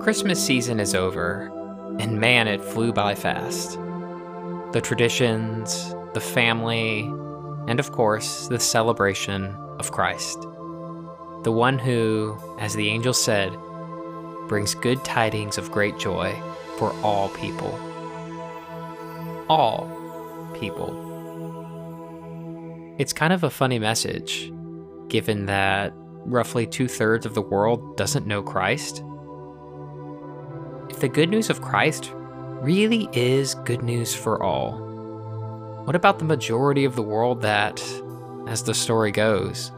Christmas season is over, and man, it flew by fast. The traditions, the family, and of course, the celebration of Christ. The one who, as the angel said, brings good tidings of great joy for all people. All people. It's kind of a funny message, given that roughly two thirds of the world doesn't know Christ. If the good news of Christ really is good news for all, what about the majority of the world that, as the story goes,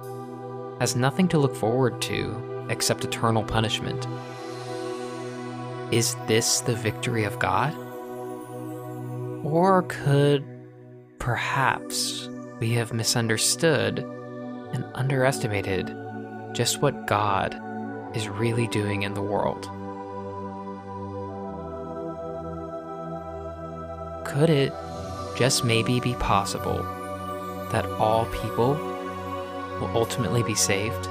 has nothing to look forward to except eternal punishment? Is this the victory of God? Or could perhaps we have misunderstood and underestimated just what God is really doing in the world? Could it just maybe be possible that all people will ultimately be saved?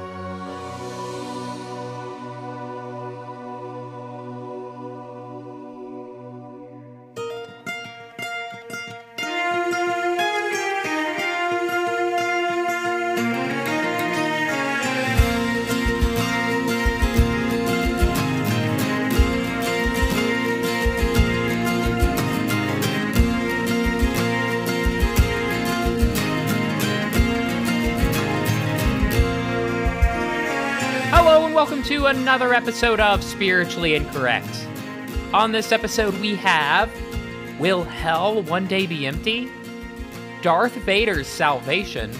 Another episode of Spiritually Incorrect. On this episode, we have Will Hell One Day Be Empty? Darth Vader's Salvation,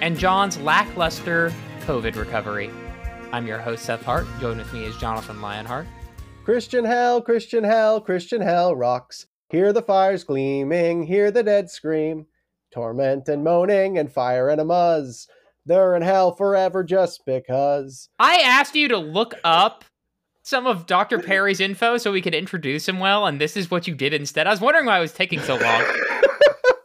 and John's lackluster COVID recovery. I'm your host, Seth Hart. Join with me is Jonathan Lionheart. Christian hell, Christian hell, Christian hell rocks. Hear the fires gleaming, hear the dead scream. Torment and moaning and fire and a muzz. They're in hell forever just because. I asked you to look up some of Dr. Parry's info so we could introduce him well, and this is what you did instead. I was wondering why it was taking so long.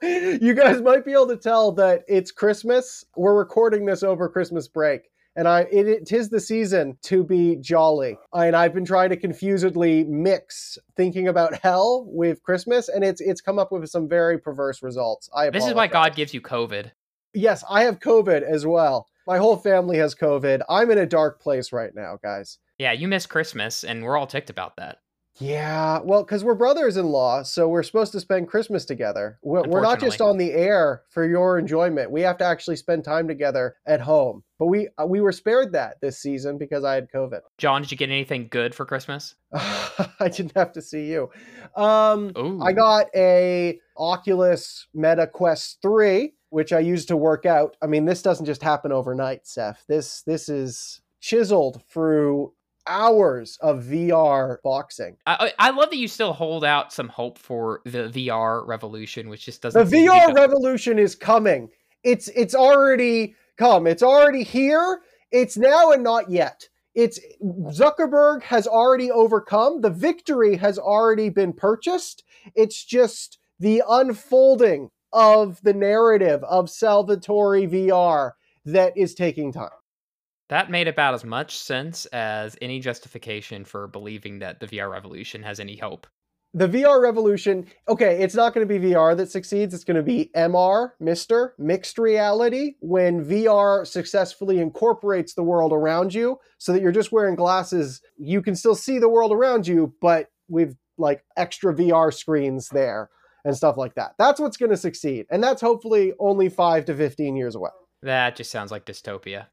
you guys might be able to tell that it's Christmas. We're recording this over Christmas break. And I it, it tis the season to be jolly. And I've been trying to confusedly mix thinking about hell with Christmas, and it's it's come up with some very perverse results. I This is why. God gives you COVID. Yes, I have COVID as well. My whole family has COVID. I'm in a dark place right now, guys. Yeah, you missed Christmas, and we're all ticked about that. Yeah, well, because we're brothers in law, so we're supposed to spend Christmas together. We're, we're not just on the air for your enjoyment. We have to actually spend time together at home. But we uh, we were spared that this season because I had COVID. John, did you get anything good for Christmas? I didn't have to see you. Um, Ooh. I got a Oculus Meta Quest 3, which I use to work out. I mean, this doesn't just happen overnight, Seth. This this is chiseled through hours of VR boxing. I, I love that you still hold out some hope for the VR revolution, which just doesn't. The VR revolution is coming. It's it's already come. It's already here. It's now and not yet. It's Zuckerberg has already overcome. The victory has already been purchased. It's just the unfolding of the narrative of Salvatore VR that is taking time. That made about as much sense as any justification for believing that the VR revolution has any hope. the VR revolution, okay, it's not going to be VR that succeeds. It's going to be MR, Mister, mixed reality, when VR successfully incorporates the world around you so that you're just wearing glasses. You can still see the world around you, but with like extra VR screens there and stuff like that. That's what's going to succeed. And that's hopefully only five to 15 years away. That just sounds like dystopia.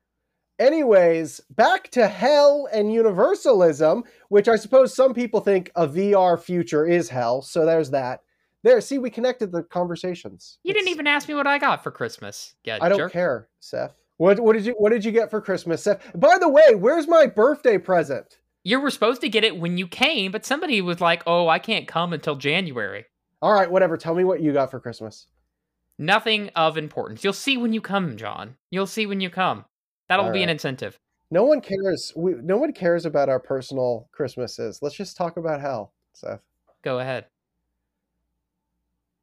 Anyways, back to hell and universalism, which I suppose some people think a VR future is hell. So there's that. There, see, we connected the conversations. You didn't even ask me what I got for Christmas. Yeah, I don't jerk. care, Seth. What what did you what did you get for Christmas, Seth? By the way, where's my birthday present? You were supposed to get it when you came, but somebody was like, "Oh, I can't come until January." All right, whatever. Tell me what you got for Christmas. Nothing of importance. You'll see when you come, John. You'll see when you come. That'll All be an incentive. No one cares. We, no one cares about our personal Christmases. Let's just talk about hell, Seth. Go ahead.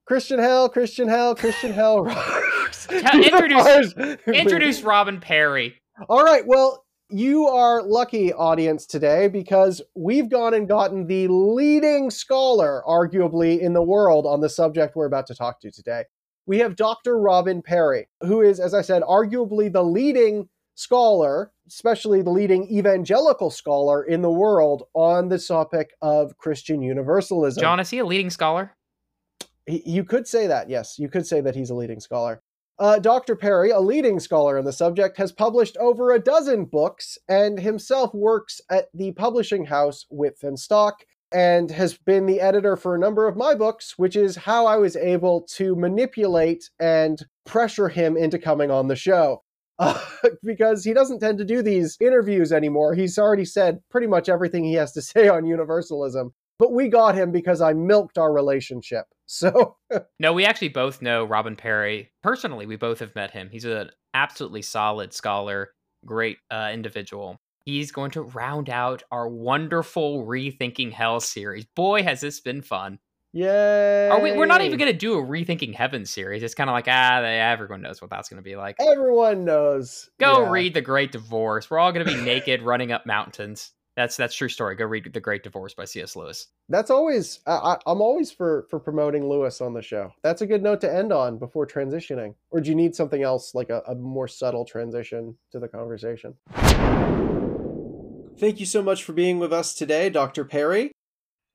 Christian hell, Christian hell, Christian hell. Introduce- Introduce Robin Parry. All right. Well, you are lucky, audience, today because we've gone and gotten the leading scholar, arguably, in the world on the subject we're about to talk to today. We have Dr. Robin Parry, who is, as I said, arguably the leading scholar, especially the leading evangelical scholar in the world on the topic of Christian universalism. John, is he a leading scholar? You could say that, yes. You could say that he's a leading scholar. Uh, Dr. Parry, a leading scholar on the subject, has published over a dozen books and himself works at the publishing house Wipf and Stock and has been the editor for a number of my books, which is how I was able to manipulate and pressure him into coming on the show. Uh, because he doesn't tend to do these interviews anymore. He's already said pretty much everything he has to say on universalism. But we got him because I milked our relationship. So no, we actually both know Robin Parry personally. We both have met him. He's an absolutely solid scholar, great uh, individual. He's going to round out our wonderful Rethinking Hell series. Boy, has this been fun! Yay! Are we? We're not even going to do a Rethinking Heaven series. It's kind of like ah, they, everyone knows what that's going to be like. Everyone knows. Go yeah. read The Great Divorce. We're all going to be naked running up mountains. That's that's true story. Go read The Great Divorce by C.S. Lewis. That's always I, am always for for promoting Lewis on the show. That's a good note to end on before transitioning. Or do you need something else like a, a more subtle transition to the conversation? Thank you so much for being with us today, Dr. Parry.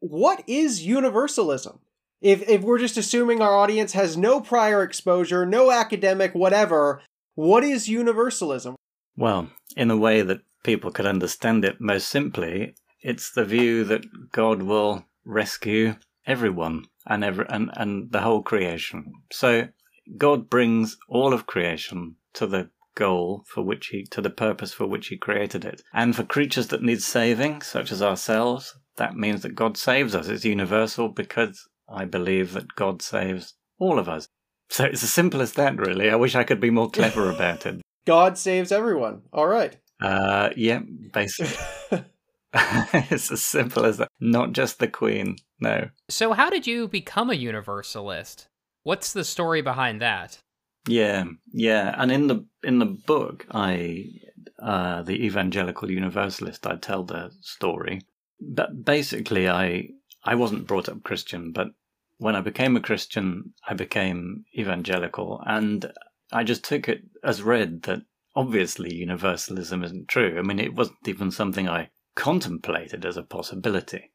What is universalism? If if we're just assuming our audience has no prior exposure, no academic whatever, what is universalism? Well, in a way that people could understand it most simply, it's the view that God will rescue everyone and every and, and the whole creation. So God brings all of creation to the goal for which he to the purpose for which he created it. And for creatures that need saving, such as ourselves, that means that God saves us. It's universal because I believe that God saves all of us. So it's as simple as that, really. I wish I could be more clever about it. God saves everyone. All right. Uh, yeah, basically. it's as simple as that. Not just the Queen, no. So, how did you become a Universalist? What's the story behind that? Yeah, yeah, and in the in the book, I uh, the Evangelical Universalist, I tell the story. But basically, I I wasn't brought up Christian, but when I became a Christian, I became evangelical, and I just took it as read that obviously universalism isn't true. I mean, it wasn't even something I contemplated as a possibility.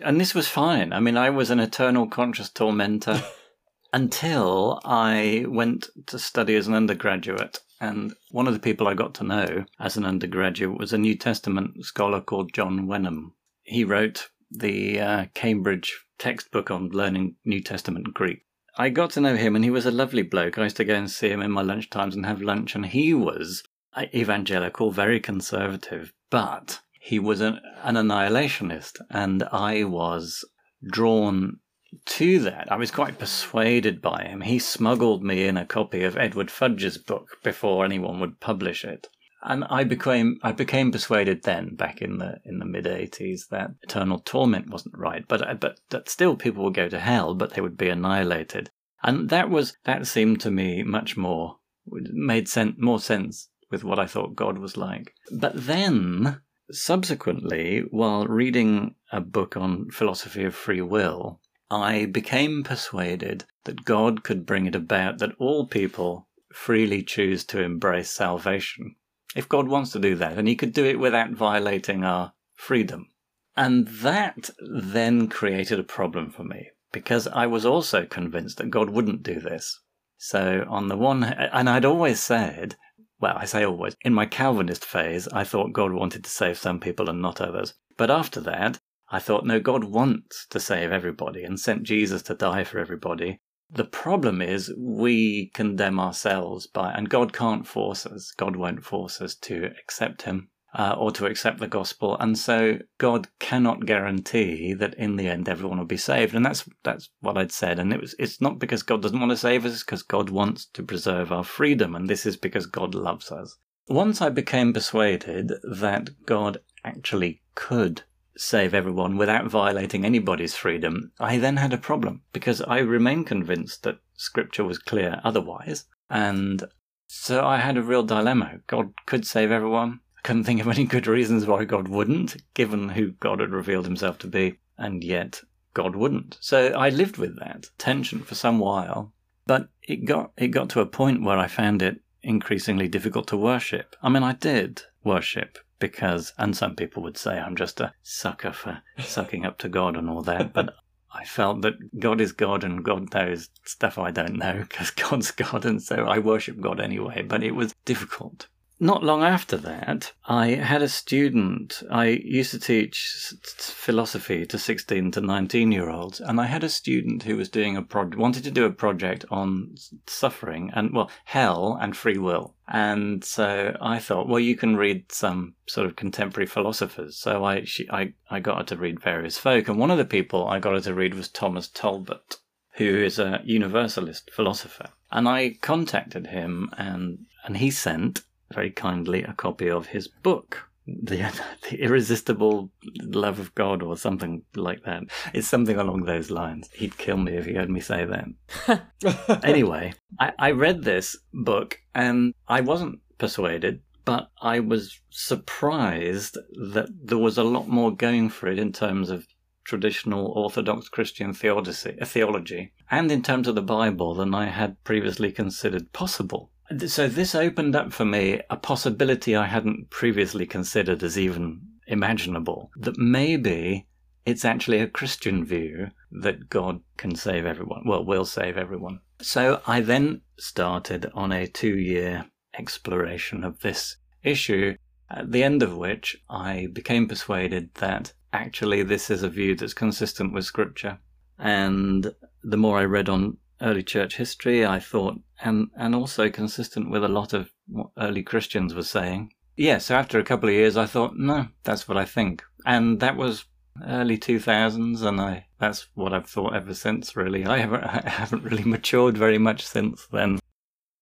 And this was fine. I mean, I was an eternal conscious tormentor until I went to study as an undergraduate. And one of the people I got to know as an undergraduate was a New Testament scholar called John Wenham. He wrote the uh, Cambridge textbook on learning New Testament Greek. I got to know him, and he was a lovely bloke. I used to go and see him in my lunch times and have lunch, and he was uh, evangelical, very conservative, but he was an, an annihilationist, and I was drawn to that. I was quite persuaded by him. He smuggled me in a copy of Edward Fudge's book before anyone would publish it. And I became I became persuaded then, back in the in the mid eighties, that eternal torment wasn't right, but uh, but that still people would go to hell, but they would be annihilated, and that was that seemed to me much more made sense more sense with what I thought God was like. But then subsequently, while reading a book on philosophy of free will, I became persuaded that God could bring it about that all people freely choose to embrace salvation if God wants to do that, and He could do it without violating our freedom. And that then created a problem for me because I was also convinced that God wouldn't do this. So, on the one, and I'd always said, well, I say always, in my Calvinist phase, I thought God wanted to save some people and not others. But after that, I thought, no, God wants to save everybody and sent Jesus to die for everybody. The problem is we condemn ourselves by, and God can't force us. God won't force us to accept Him uh, or to accept the gospel, and so God cannot guarantee that in the end everyone will be saved. And that's that's what I'd said. And it was it's not because God doesn't want to save us, because God wants to preserve our freedom, and this is because God loves us. Once I became persuaded that God actually could save everyone without violating anybody's freedom, I then had a problem because I remained convinced that scripture was clear otherwise. And So I had a real dilemma. God could save everyone. I couldn't think of any good reasons why God wouldn't, given who God had revealed himself to be, and yet God wouldn't. So I lived with that tension for some while. But it got it got to a point where I found it increasingly difficult to worship. I mean I did worship because and some people would say I'm just a sucker for sucking up to God and all that, but I felt that God is God and God knows stuff I don't know because God's God, and so I worship God anyway. But it was difficult. Not long after that, I had a student. I used to teach philosophy to 16 to 19 year olds, and I had a student who was doing a project, wanted to do a project on suffering and, well, hell and free will. And so I thought, well, you can read some sort of contemporary philosophers. So I, she, I, I got her to read various folk, and one of the people I got her to read was Thomas Talbott, who is a universalist philosopher. And I contacted him, and and he sent very kindly a copy of his book, the, the Irresistible Love of God, or something like that. It's something along those lines. He'd kill me if he heard me say that. anyway, I, I read this book and I wasn't persuaded, but I was surprised that there was a lot more going for it in terms of traditional Orthodox Christian theodicy, theology, and in terms of the Bible than I had previously considered possible. So this opened up for me a possibility I hadn't previously considered as even imaginable. That maybe it's actually a Christian view that God can save everyone. Well, will save everyone. So I then started on a two year exploration of this issue, at the end of which I became persuaded that actually this is a view that's consistent with Scripture. And the more I read on early church history, I thought, and, and also consistent with a lot of what early Christians were saying. Yeah, so after a couple of years, I thought, no, that's what I think. And that was early 2000s, and I that's what I've thought ever since, really. I haven't, I haven't really matured very much since then.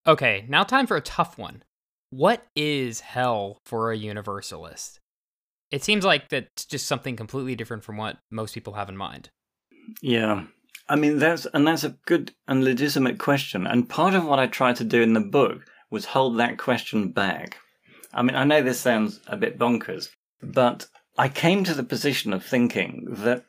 Okay, now time for a tough one. What is hell for a universalist? It seems like that's just something completely different from what most people have in mind. Yeah, I mean, that's and that's a good and legitimate question. And part of what I tried to do in the book was hold that question back. I mean, I know this sounds a bit bonkers, but I came to the position of thinking that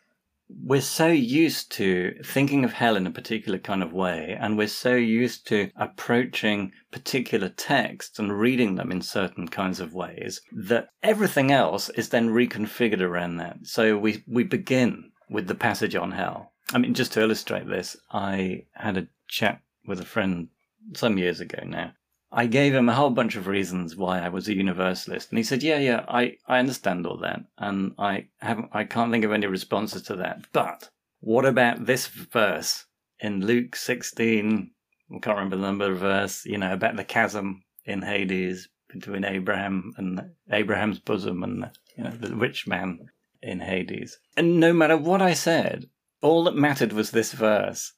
we're so used to thinking of hell in a particular kind of way, and we're so used to approaching particular texts and reading them in certain kinds of ways that everything else is then reconfigured around that. So we, we begin with the passage on hell I mean, just to illustrate this, I had a chat with a friend some years ago now. I gave him a whole bunch of reasons why I was a universalist, and he said, "Yeah, yeah, I, I understand all that, and I haven't, I can't think of any responses to that. But what about this verse in Luke sixteen? I can't remember the number of verse. You know about the chasm in Hades between Abraham and Abraham's bosom and you know the rich man in Hades. And no matter what I said, all that mattered was this verse.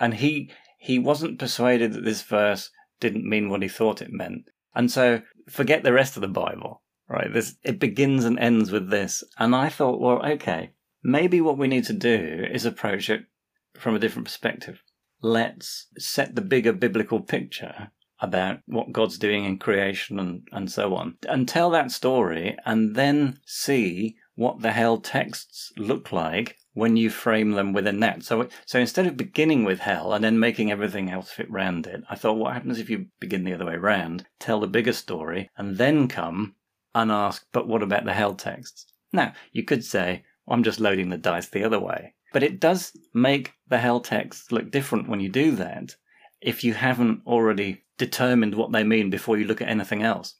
And he he wasn't persuaded that this verse didn't mean what he thought it meant. And so forget the rest of the Bible. Right? This it begins and ends with this. And I thought, well, okay, maybe what we need to do is approach it from a different perspective. Let's set the bigger biblical picture about what God's doing in creation and, and so on, and tell that story, and then see what the hell texts look like when you frame them within that. So, so instead of beginning with hell and then making everything else fit round it, I thought, what happens if you begin the other way round, tell the bigger story, and then come and ask, but what about the hell texts? Now, you could say, well, I'm just loading the dice the other way. But it does make the hell texts look different when you do that if you haven't already determined what they mean before you look at anything else.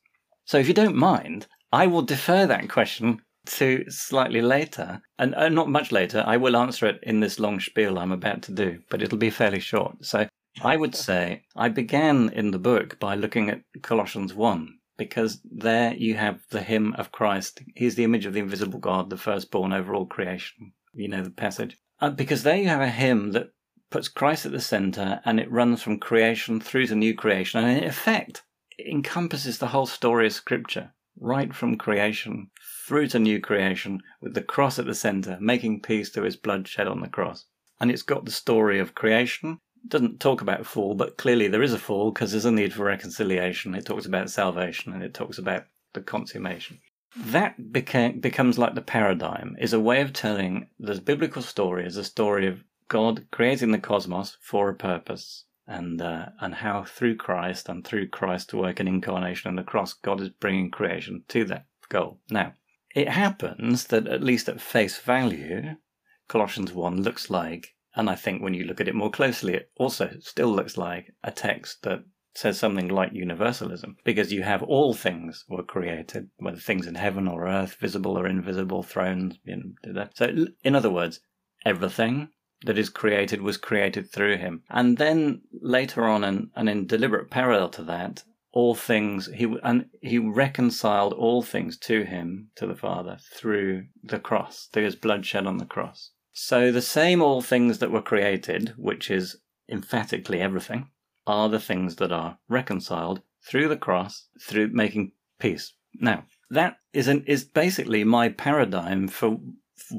So if you don't mind, I will defer that question to slightly later, and uh, not much later. I will answer it in this long spiel I'm about to do, but it'll be fairly short. So I would say I began in the book by looking at Colossians 1, because there you have the hymn of Christ. He's the image of the invisible God, the firstborn over all creation. You know the passage. Uh, because there you have a hymn that puts Christ at the center and it runs from creation through to new creation. And in effect, it encompasses the whole story of Scripture, right from creation through to new creation with the cross at the center, making peace through his blood shed on the cross. And it's got the story of creation, doesn't talk about fall, but clearly there is a fall because there's a need for reconciliation. It talks about salvation and it talks about the consummation. That became, becomes like the paradigm, is a way of telling the biblical story as a story of God creating the cosmos for a purpose and uh, and how through Christ and through Christ's work and incarnation and the cross, God is bringing creation to that goal. Now, it happens that at least at face value, Colossians 1 looks like, and I think when you look at it more closely, it also still looks like a text that says something like universalism, because you have all things were created, whether things in heaven or earth, visible or invisible, thrones, you know, so in other words, everything that is created was created through him. And then later on, and, and in deliberate parallel to that, all things he and he reconciled all things to him to the father through the cross through his blood shed on the cross. So the same all things that were created which is emphatically everything are the things that are reconciled through the cross through making peace. Now that is an, is basically my paradigm for,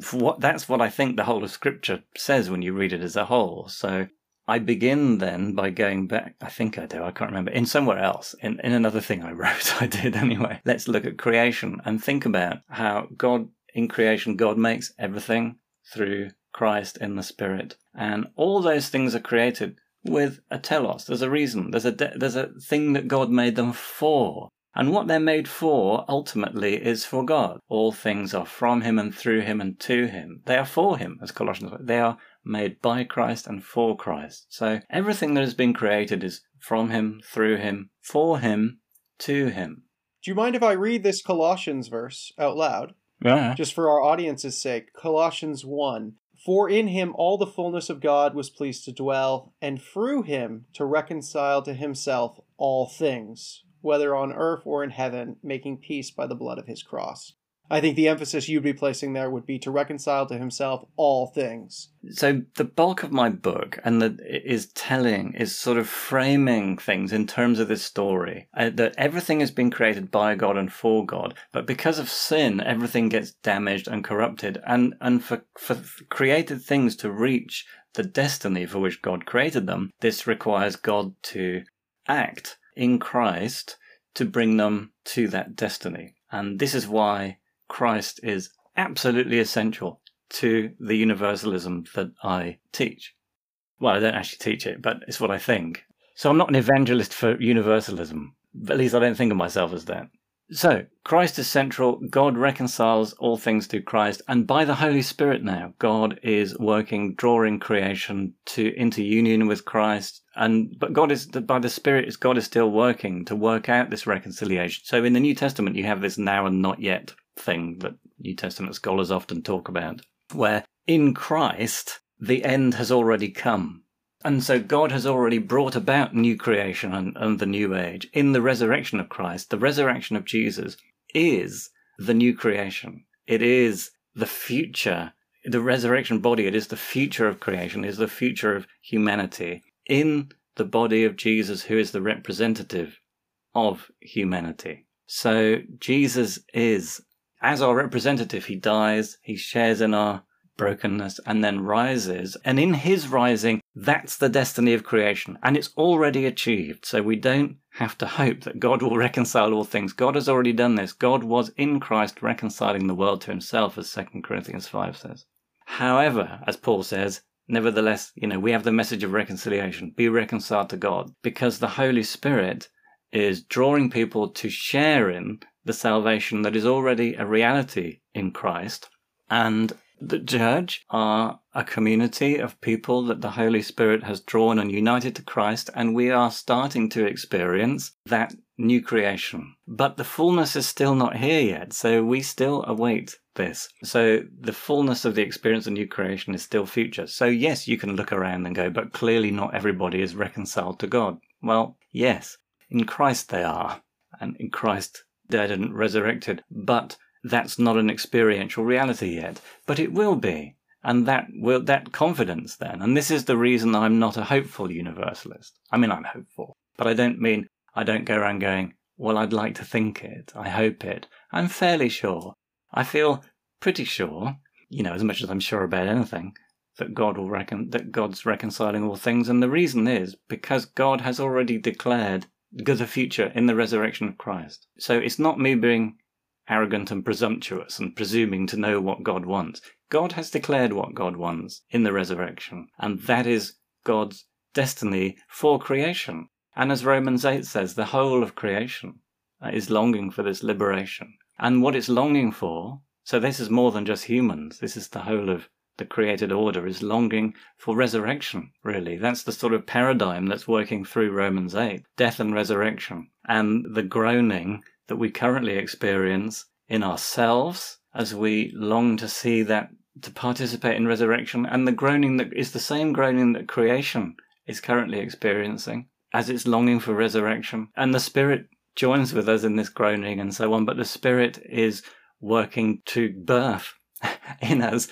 for what that's what i think the whole of scripture says when you read it as a whole. So I begin then by going back. I think I do. I can't remember. In somewhere else, in, in another thing I wrote, I did anyway. Let's look at creation and think about how God, in creation, God makes everything through Christ in the Spirit. And all those things are created with a telos. There's a reason. There's a, de- there's a thing that God made them for. And what they're made for ultimately is for God. All things are from Him and through Him and to Him. They are for Him, as Colossians. They are made by Christ and for Christ. So everything that has been created is from Him, through Him, for Him, to Him. Do you mind if I read this Colossians verse out loud? Yeah. Just for our audience's sake. Colossians 1. For in him all the fullness of God was pleased to dwell, and through him to reconcile to himself all things, whether on earth or in heaven, making peace by the blood of his cross. I think the emphasis you'd be placing there would be to reconcile to himself all things. So the bulk of my book and that is telling is sort of framing things in terms of this story uh, that everything has been created by God and for God, but because of sin, everything gets damaged and corrupted, and and for for created things to reach the destiny for which God created them, this requires God to act in Christ to bring them to that destiny. And this is why Christ is absolutely essential to the universalism that I teach. Well, I don't actually teach it, but it's what I think. So I'm not an evangelist for universalism. At least I don't think of myself as that. So, Christ is central. God reconciles all things to Christ. And by the Holy Spirit now, God is working, drawing creation to, into union with Christ. And, but God is, by the Spirit, God is still working to work out this reconciliation. So in the New Testament, you have this now and not yet thing that New Testament scholars often talk about, where in Christ, the end has already come. And so God has already brought about new creation and, and, the new age. In the resurrection of Christ, the resurrection of Jesus is the new creation. It is the future, the resurrection body. It is the future of creation, it is the future of humanity in the body of Jesus, who is the representative of humanity. So Jesus is as our representative, he dies, he shares in our brokenness, and then rises. And in his rising, that's the destiny of creation. And it's already achieved. So we don't have to hope that God will reconcile all things. God has already done this. God was in Christ reconciling the world to himself, as 2 Corinthians 5 says. However, as Paul says, nevertheless, you know, we have the message of reconciliation. Be reconciled to God. Because the Holy Spirit is drawing people to share in the salvation that is already a reality in Christ. And the church are a community of people that the Holy Spirit has drawn and united to Christ, and we are starting to experience that new creation. But the fullness is still not here yet, so we still await this. So the fullness of the experience of new creation is still future. So yes, you can look around and go, but clearly not everybody is reconciled to God. Well, yes, in Christ they are. And in Christ dead and resurrected, but that's not an experiential reality yet. But it will be. And that will, that confidence then, and this is the reason I'm not a hopeful universalist. I mean, I'm hopeful, but I don't mean I don't go around going, well, I'd like to think it. I hope it. I'm fairly sure. I feel pretty sure, you know, as much as I'm sure about anything, that God will reckon that God's reconciling all things, and the reason is because God has already declared the future in the resurrection of Christ. So it's not me being arrogant and presumptuous and presuming to know what God wants. God has declared what God wants in the resurrection, and that is God's destiny for creation. And as Romans 8 says, the whole of creation uh, is longing for this liberation. And what it's longing for, so this is more than just humans, this is the whole of the created order is longing for resurrection, really. That's the sort of paradigm that's working through Romans 8 death and resurrection, and the groaning that we currently experience in ourselves as we long to see that, to participate in resurrection, and the groaning that is the same groaning that creation is currently experiencing as it's longing for resurrection. And the Spirit joins with us in this groaning and so on, but the Spirit is working to birth in us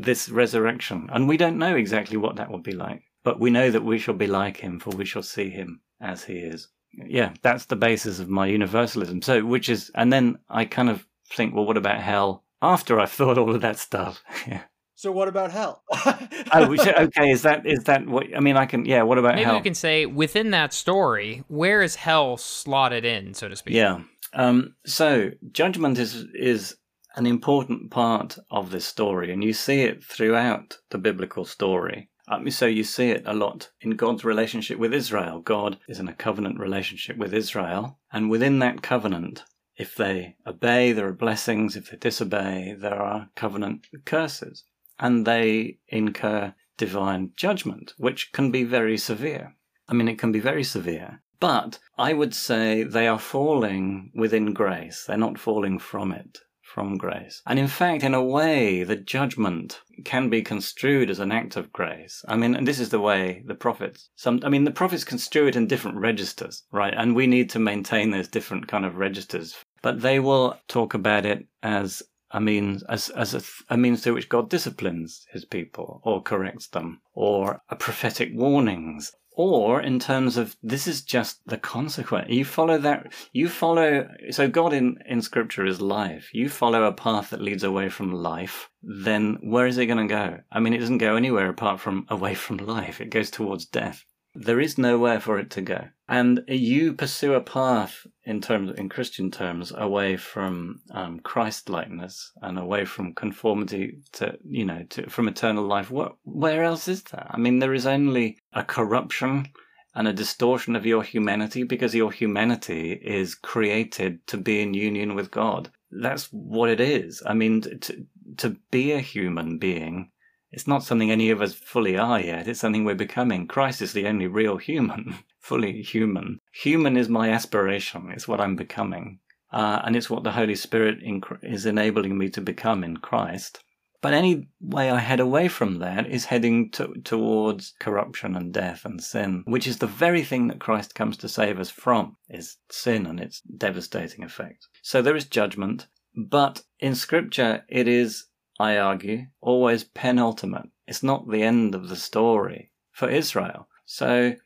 this resurrection. And we don't know exactly what that will be like, but we know that we shall be like him, for we shall see him as he is. Yeah, that's the basis of my universalism. So, which is, and then I kind of think, well, what about hell? After I've thought all of that stuff. yeah. So what about hell? oh, okay. Is that is that what I mean? I can. Yeah. What about Maybe hell? we can say within that story, where is hell slotted in, so to speak? Yeah. Um, so judgment is is an important part of this story, and you see it throughout the biblical story. Um, so you see it a lot in God's relationship with Israel. God is in a covenant relationship with Israel, and within that covenant, if they obey, there are blessings. If they disobey, there are covenant curses, and they incur divine judgment, which can be very severe. I mean, it can be very severe. But I would say they are falling within grace. They're not falling from it from grace. And in fact, in a way, the judgment can be construed as an act of grace. I mean, and this is the way the prophets, some, I mean, the prophets construe it in different registers, right? And we need to maintain those different kind of registers. But they will talk about it as a means, as, as a, a means through which God disciplines his people or corrects them, or prophetic warnings, or in terms of this is just the consequence. You follow that you follow so god in in scripture is life. You follow a path that leads away from life then where is it going to go? I mean it doesn't go anywhere apart from away from life. It goes towards death there is nowhere for it to go. And you pursue a path in terms, in Christian terms, away from um, Christ likeness and away from conformity to, you know, to, from eternal life. What, where else is there? I mean, there is only a corruption and a distortion of your humanity because your humanity is created to be in union with God. That's what it is. I mean, to, to be a human being it's not something any of us fully are yet. It's something we're becoming. Christ is the only real human, fully human. Human is my aspiration. It's what I'm becoming. Uh, and it's what the Holy Spirit is enabling me to become in Christ. But any way I head away from that is heading to, towards corruption and death and sin, which is the very thing that Christ comes to save us from, is sin and its devastating effect. So there is judgment, but in Scripture it is I argue, always penultimate. It's not the end of the story for Israel. So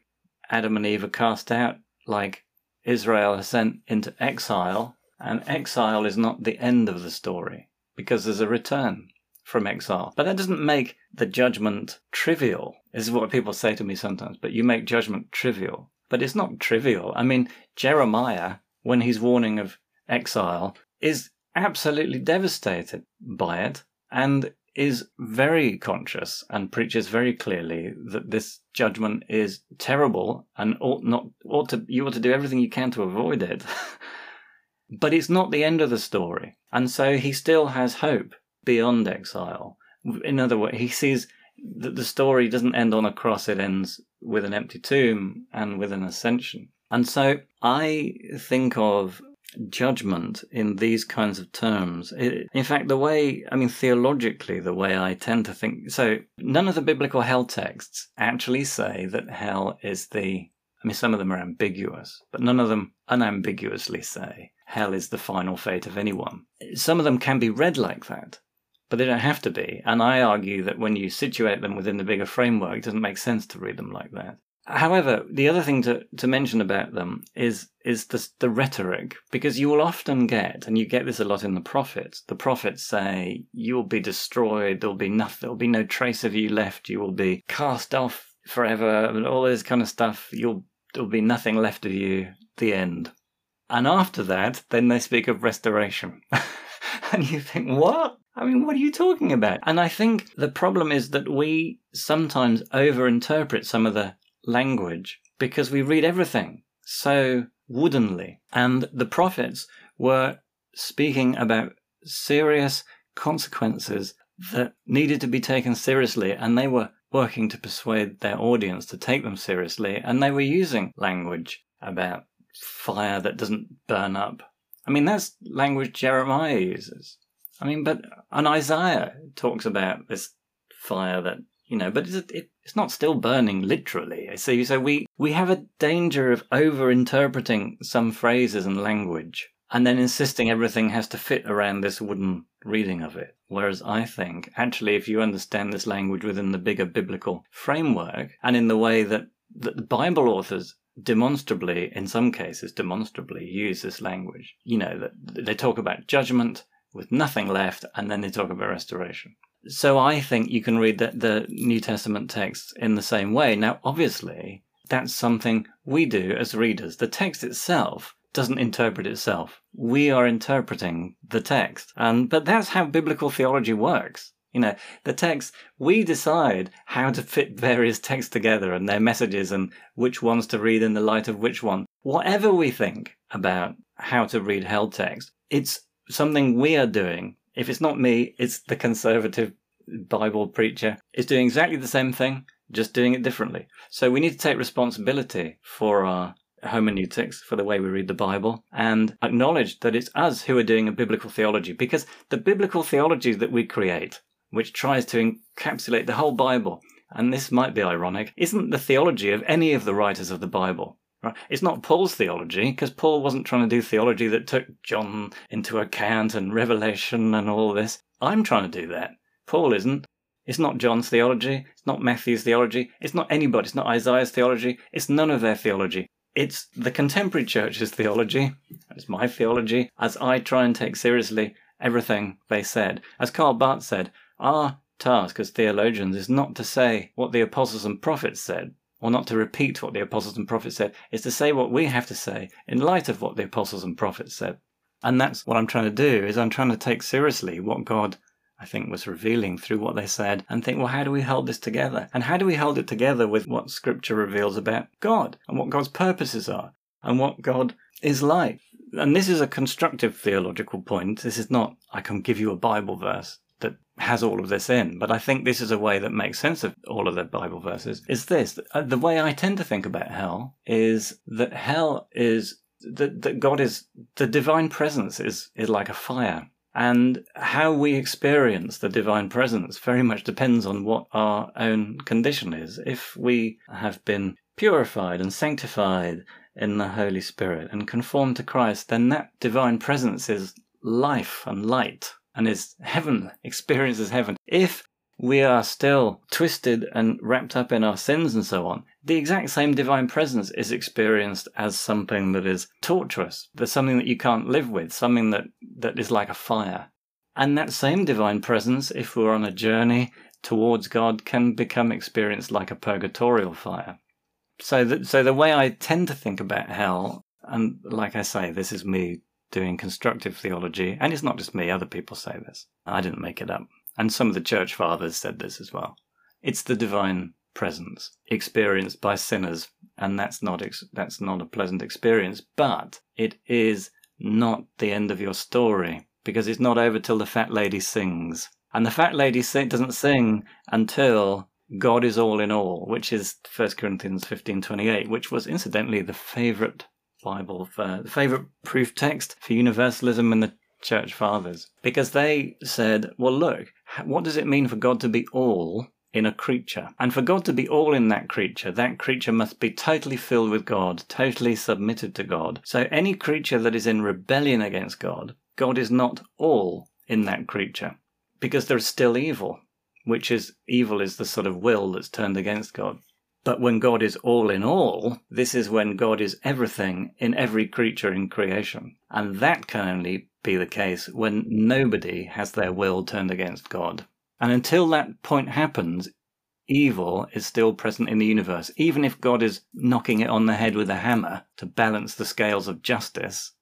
Adam and Eve are cast out like Israel is sent into exile, and exile is not the end of the story because there's a return from exile. But that doesn't make the judgment trivial. This is what people say to me sometimes, but you make judgment trivial. But it's not trivial. I mean, Jeremiah, when he's warning of exile, is absolutely devastated by it and is very conscious and preaches very clearly that this judgment is terrible and ought not ought to you ought to do everything you can to avoid it. but it's not the end of the story. And so he still has hope beyond exile. In other words, he sees that the story doesn't end on a cross, it ends with an empty tomb and with an ascension. And so I think of judgment in these kinds of terms. It, in fact, the way, I mean, theologically, the way I tend to think, so none of the biblical hell texts actually say that hell is the, I mean, some of them are ambiguous, but none of them unambiguously say hell is the final fate of anyone. Some of them can be read like that. But they don't have to be. And I argue that when you situate them within the bigger framework, it doesn't make sense to read them like that. However, the other thing to, to mention about them is is the, the rhetoric, because you will often get, and you get this a lot in the prophets. The prophets say, "You will be destroyed. There will be nothing. There will be no trace of you left. You will be cast off forever, and all this kind of stuff. You'll there will be nothing left of you. The end." And after that, then they speak of restoration, and you think, "What? I mean, what are you talking about?" And I think the problem is that we sometimes overinterpret some of the language because we read everything so woodenly. And the prophets were speaking about serious consequences that needed to be taken seriously, and they were working to persuade their audience to take them seriously, and they were using language about fire that doesn't burn up. I mean, that's language Jeremiah uses. I mean, but and Isaiah talks about this fire that you know, but it's, it, it's not still burning literally. So, so we, we have a danger of over interpreting some phrases and language and then insisting everything has to fit around this wooden reading of it. Whereas I think, actually, if you understand this language within the bigger biblical framework and in the way that, that the Bible authors demonstrably, in some cases, demonstrably use this language, you know, that they talk about judgment with nothing left and then they talk about restoration. So I think you can read the, the New Testament text in the same way. Now, obviously, that's something we do as readers. The text itself doesn't interpret itself. We are interpreting the text. And but that's how biblical theology works. You know, the text, we decide how to fit various texts together and their messages and which ones to read in the light of which one. Whatever we think about how to read hell text, it's something we are doing if it's not me, it's the conservative Bible preacher. Is doing exactly the same thing, just doing it differently. So we need to take responsibility for our hermeneutics, for the way we read the Bible, and acknowledge that it's us who are doing a biblical theology. Because the biblical theology that we create, which tries to encapsulate the whole Bible, and this might be ironic, isn't the theology of any of the writers of the Bible. Right? It's not Paul's theology, because Paul wasn't trying to do theology that took John into account and Revelation and all this. I'm trying to do that. Paul isn't. It's not John's theology. It's not Matthew's theology. It's not anybody. It's not Isaiah's theology. It's none of their theology. It's the contemporary church's theology. It's my theology as I try and take seriously everything they said. As Karl Barth said, our task as theologians is not to say what the apostles and prophets said, or not to repeat what the apostles and prophets said, is to say what we have to say in light of what the apostles and prophets said. And that's what I'm trying to do is I'm trying to take seriously what God I think was revealing through what they said and think, well, how do we hold this together? And how do we hold it together with what scripture reveals about God and what God's purposes are and what God is like? And this is a constructive theological point. This is not, I can give you a Bible verse has all of this in. But I think this is a way that makes sense of all of the Bible verses. Is this uh, the way I tend to think about hell? Is that hell is that, that God is the divine presence is is like a fire. And how we experience the divine presence very much depends on what our own condition is. If we have been purified and sanctified in the Holy Spirit and conformed to Christ, then that divine presence is life and light and is heaven, experiences heaven. If we are still twisted and wrapped up in our sins and so on, the exact same divine presence is experienced as something that is torturous. There's something that you can't live with, something that, that is like a fire. And that same divine presence, if we're on a journey towards God, can become experienced like a purgatorial fire. So, so the way I tend to think about hell, and like I say, this is me doing constructive theology, and it's not just me, other people say this. I didn't make it up. And some of the church fathers said this as well. It's the divine presence experienced by sinners, and that's not ex- that's not a pleasant experience, but it is not the end of your story because it's not over till the fat lady sings. And the fat lady sing- doesn't sing until God is all in all, which is 1 Corinthians 15:28, which was incidentally the favorite Bible, for, the favorite proof text for universalism and the church fathers, because they said, well, look, what does it mean for God to be all in a creature? And for God to be all in that creature, that creature must be totally filled with God, totally submitted to God. So any creature that is in rebellion against God, God is not all in that creature, because there's still evil, which is evil is the sort of will that's turned against God. But when God is all in all, this is when God is everything in every creature in creation. And that can only be the case when nobody has their will turned against God. And until that point happens, evil is still present in the universe. Even if God is knocking it on the head with a hammer to balance the scales of justice,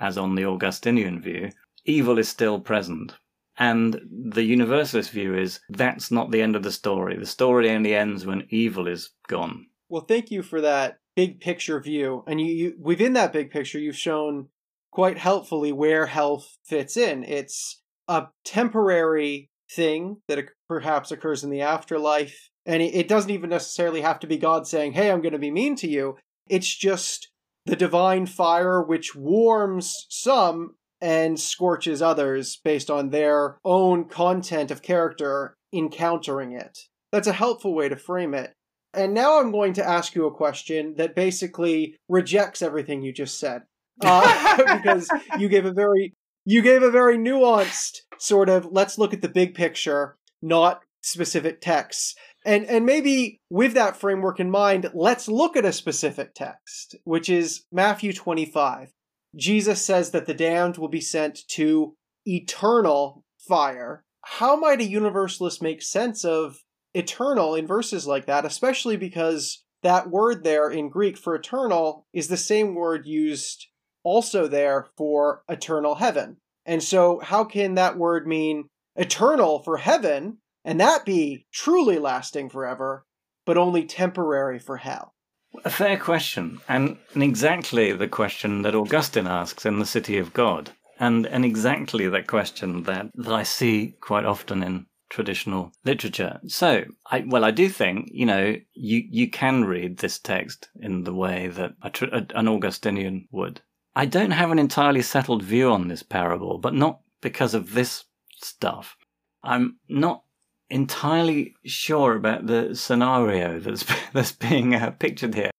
as on the Augustinian view, evil is still present. And the universalist view is that's not the end of the story. The story only ends when evil is gone. Well, thank you for that big picture view. And you, you within that big picture, you've shown quite helpfully where hell fits in. It's a temporary thing that perhaps occurs in the afterlife. And it doesn't even necessarily have to be God saying, Hey, I'm going to be mean to you. It's just the divine fire which warms some and scorches others based on their own content of character encountering it. That's a helpful way to frame it. And now I'm going to ask you a question that basically rejects everything you just said. Uh, because you gave a very you gave a very nuanced sort of let's look at the big picture, not specific texts. And and maybe with that framework in mind, let's look at a specific text, which is Matthew 25. Jesus says that the damned will be sent to eternal fire. How might a universalist make sense of eternal in verses like that, especially because that word there in Greek for eternal is the same word used also there for eternal heaven. And so, how can that word mean eternal for heaven and that be truly lasting forever, but only temporary for hell? A fair question, and, exactly the question that Augustine asks in The City of God, and, and exactly that question that, that I see quite often in traditional literature. So, I, well, I do think, you know, you, you can read this text in the way that a, an Augustinian would. I don't have an entirely settled view on this parable, but not because of this stuff. I'm not entirely sure about the scenario that's that's being uh, pictured here.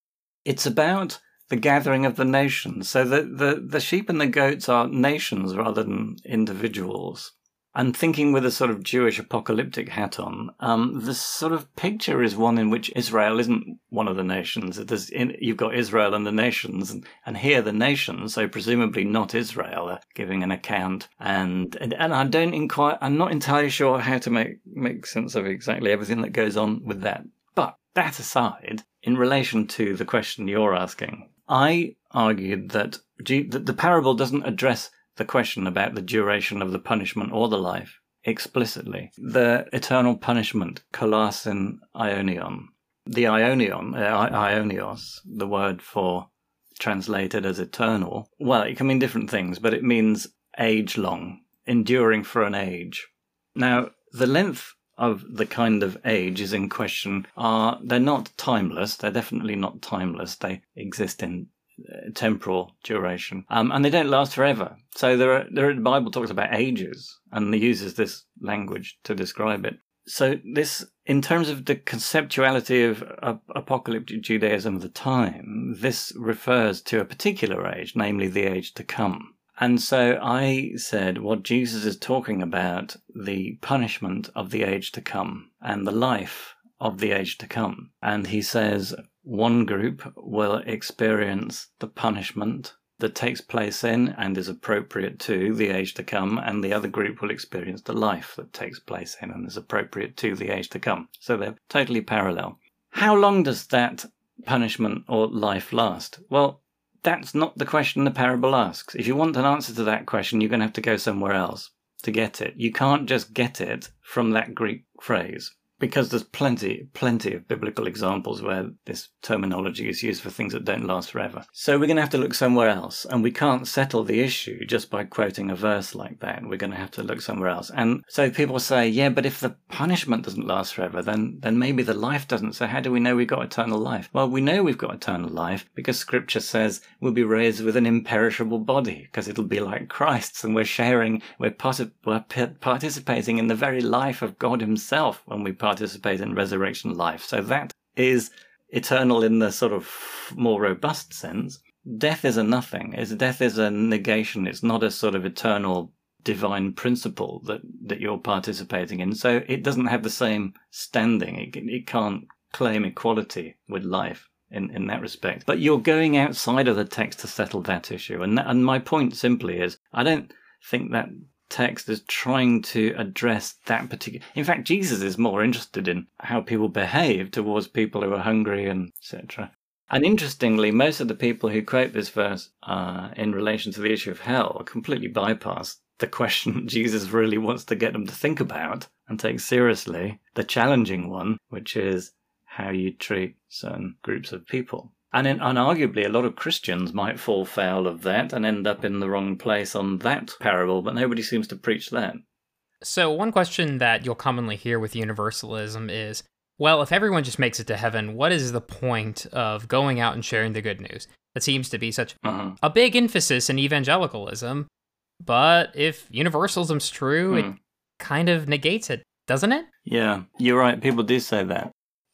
It's about the gathering of the nations. So the, the, the sheep and the goats are nations rather than individuals. And thinking with a sort of Jewish apocalyptic hat on, um, the sort of picture is one in which Israel isn't one of the nations. In, you've got Israel and the nations, and, and, here the nations, so presumably not Israel, are giving an account. And, and, and I don't inquire, I'm not entirely sure how to make, make sense of exactly everything that goes on with that. But that aside, in relation to the question you're asking, I argued that, that the parable doesn't address the question about the duration of the punishment or the life explicitly. The eternal punishment, kolasin aionion. The aionion, uh, aionios, the word for translated as eternal, well, it can mean different things, but it means age long, enduring for an age. Now, the length of the kind of age is in question are they're not timeless they're definitely not timeless they exist in temporal duration, um, and they don't last forever. So there, are, there, are, the Bible talks about ages, and uses this language to describe it. So this, in terms of the conceptuality of uh, apocalyptic Judaism of the time, this refers to a particular age, namely the age to come. And so I said what Jesus is talking about the punishment of the age to come and the life of the age to come. And he says one group will experience the punishment that takes place in and is appropriate to the age to come, and the other group will experience the life that takes place in and is appropriate to the age to come. So they're totally parallel. How long does that punishment or life last? Well, that's not the question the parable asks. If you want an answer to that question, you're going to have to go somewhere else to get it. You can't just get it from that Greek phrase because there's plenty, plenty of biblical examples where this terminology is used for things that don't last forever. So we're going to have to look somewhere else, and we can't settle the issue just by quoting a verse like that. We're going to have to look somewhere else. And so people say, yeah, but if the punishment doesn't last forever, then then maybe the life doesn't. So how do we know we've got eternal life? Well, we know we've got eternal life because Scripture says we'll be raised with an imperishable body because it'll be like Christ's, and we're sharing, we're, part- of, we're participating in the very life of God Himself when we participate in resurrection life. So that is eternal in the sort of more robust sense. Death is a nothing. Death is a negation. It's not a sort of eternal divine principle that, that you're participating in. So it doesn't have the same standing. It, it can't claim equality with life in, in that respect. But you're going outside of the text to settle that issue. And, that, and my point simply is I don't think that text is trying to address that particular. In fact, Jesus is more interested in how people behave towards people who are hungry and etc. And interestingly, most of the people who quote this verse uh, in relation to the issue of hell completely bypass the question Jesus really wants to get them to think about and take seriously, the challenging one, which is how you treat certain groups of people. And, in, and arguably, a lot of Christians might fall foul of that and end up in the wrong place on that parable, but nobody seems to preach that. So, one question that you'll commonly hear with universalism is well, if everyone just makes it to heaven, what is the point of going out and sharing the good news? That seems to be such uh-huh. a big emphasis in evangelicalism. But if universalism's true, it hmm. kind of negates it, doesn't it? Yeah, you're right. People do say that.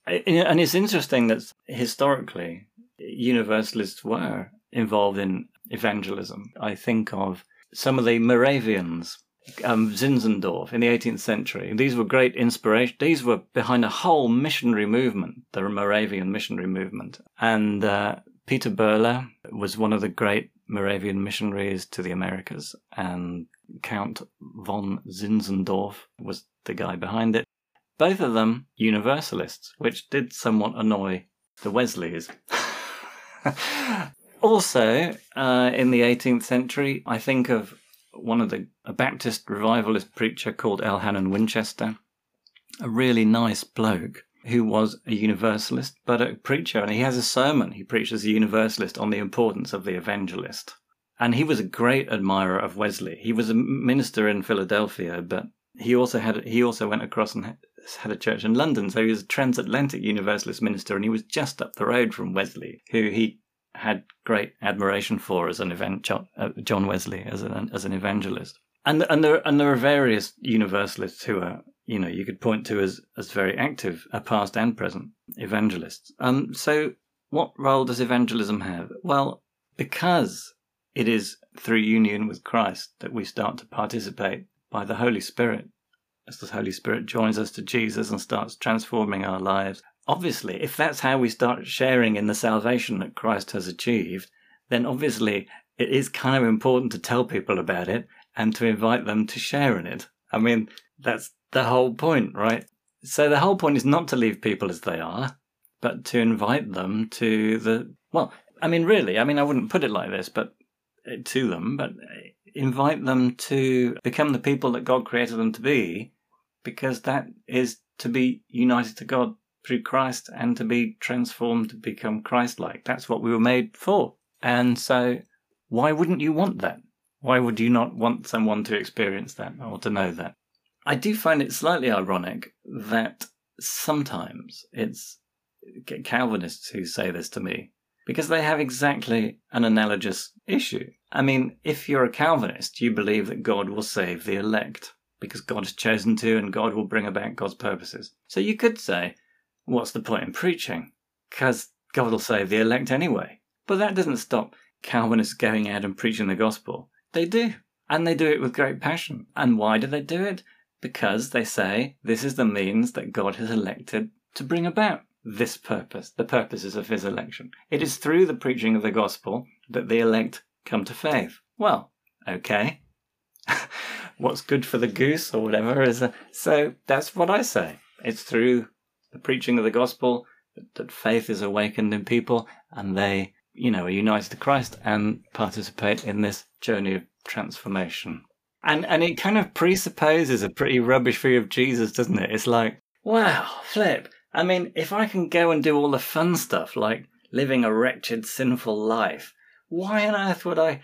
And it's interesting that historically, universalists were involved in evangelism. I think of some of the Moravians um, Zinzendorf in the 18th century. These were great inspiration. These were behind a whole missionary movement, the Moravian missionary movement. And uh, Peter Böhler was one of the great Moravian missionaries to the Americas, and Count von Zinzendorf was the guy behind it. Both of them Universalists, which did somewhat annoy the Wesleys. also, uh, in the 18th century, I think of one of the a Baptist revivalist preacher called Elhanan Winchester, a really nice bloke who was a universalist but a preacher, and he has a sermon he preached as a universalist on the importance of the evangelist. And he was a great admirer of Wesley. He was a minister in Philadelphia, but he also had he also went across and had a church in London. So he was a transatlantic universalist minister, and he was just up the road from Wesley, who he had great admiration for as an event uh, John Wesley as an as an evangelist. And and there and there are various universalists who are you know you could point to as as very active, uh, past and present evangelists. Um, so what role does evangelism have? Well, because it is through union with Christ that we start to participate by the Holy Spirit. As the Holy Spirit joins us to Jesus and starts transforming our lives, obviously, if that's how we start sharing in the salvation that Christ has achieved, then obviously it is kind of important to tell people about it and to invite them to share in it. I mean, that's the whole point, right? So the whole point is not to leave people as they are, but to invite them to the, well, I mean, really, I mean, I wouldn't put it like this, but uh, to them, but uh, invite them to become the people that God created them to be, because that is to be united to God through Christ and to be transformed to become Christ like. That's what we were made for. And so, why wouldn't you want that? Why would you not want someone to experience that or to know that? I do find it slightly ironic that sometimes it's Calvinists who say this to me because they have exactly an analogous issue. I mean, if you're a Calvinist, you believe that God will save the elect because God has chosen to and God will bring about God's purposes. So you could say, what's the point in preaching? Because God will save the elect anyway. But that doesn't stop Calvinists going out and preaching the gospel. They do. And they do it with great passion. And why do they do it? Because they say this is the means that God has elected to bring about this purpose, the purposes of his election. It is through the preaching of the gospel that the elect come to faith. Well, okay. What's good for the goose or whatever is a, so that's what I say. It's through the preaching of the gospel, that, that faith is awakened in people and they, you know, are united to Christ and participate in this journey of transformation. And and it kind of presupposes a pretty rubbish view of Jesus, doesn't it? It's like, wow, flip. I mean, if I can go and do all the fun stuff like living a wretched, sinful life, why on earth would I?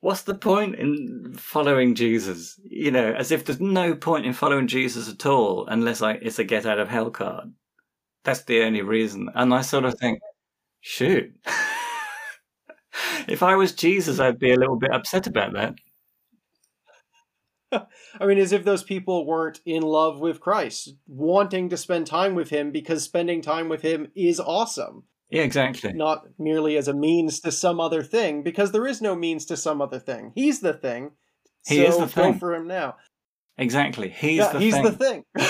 What's the point in following Jesus? You know, as if there's no point in following Jesus at all unless I, it's a get out of hell card. That's the only reason. And I sort of think, shoot. if I was Jesus, I'd be a little bit upset about that. I mean, as if those people weren't in love with Christ, wanting to spend time with him because spending time with him is awesome. Yeah, exactly. Not merely as a means to some other thing, because there is no means to some other thing. He's the thing. He so is the thing. for him now. Exactly. He's yeah, the he's thing. the thing.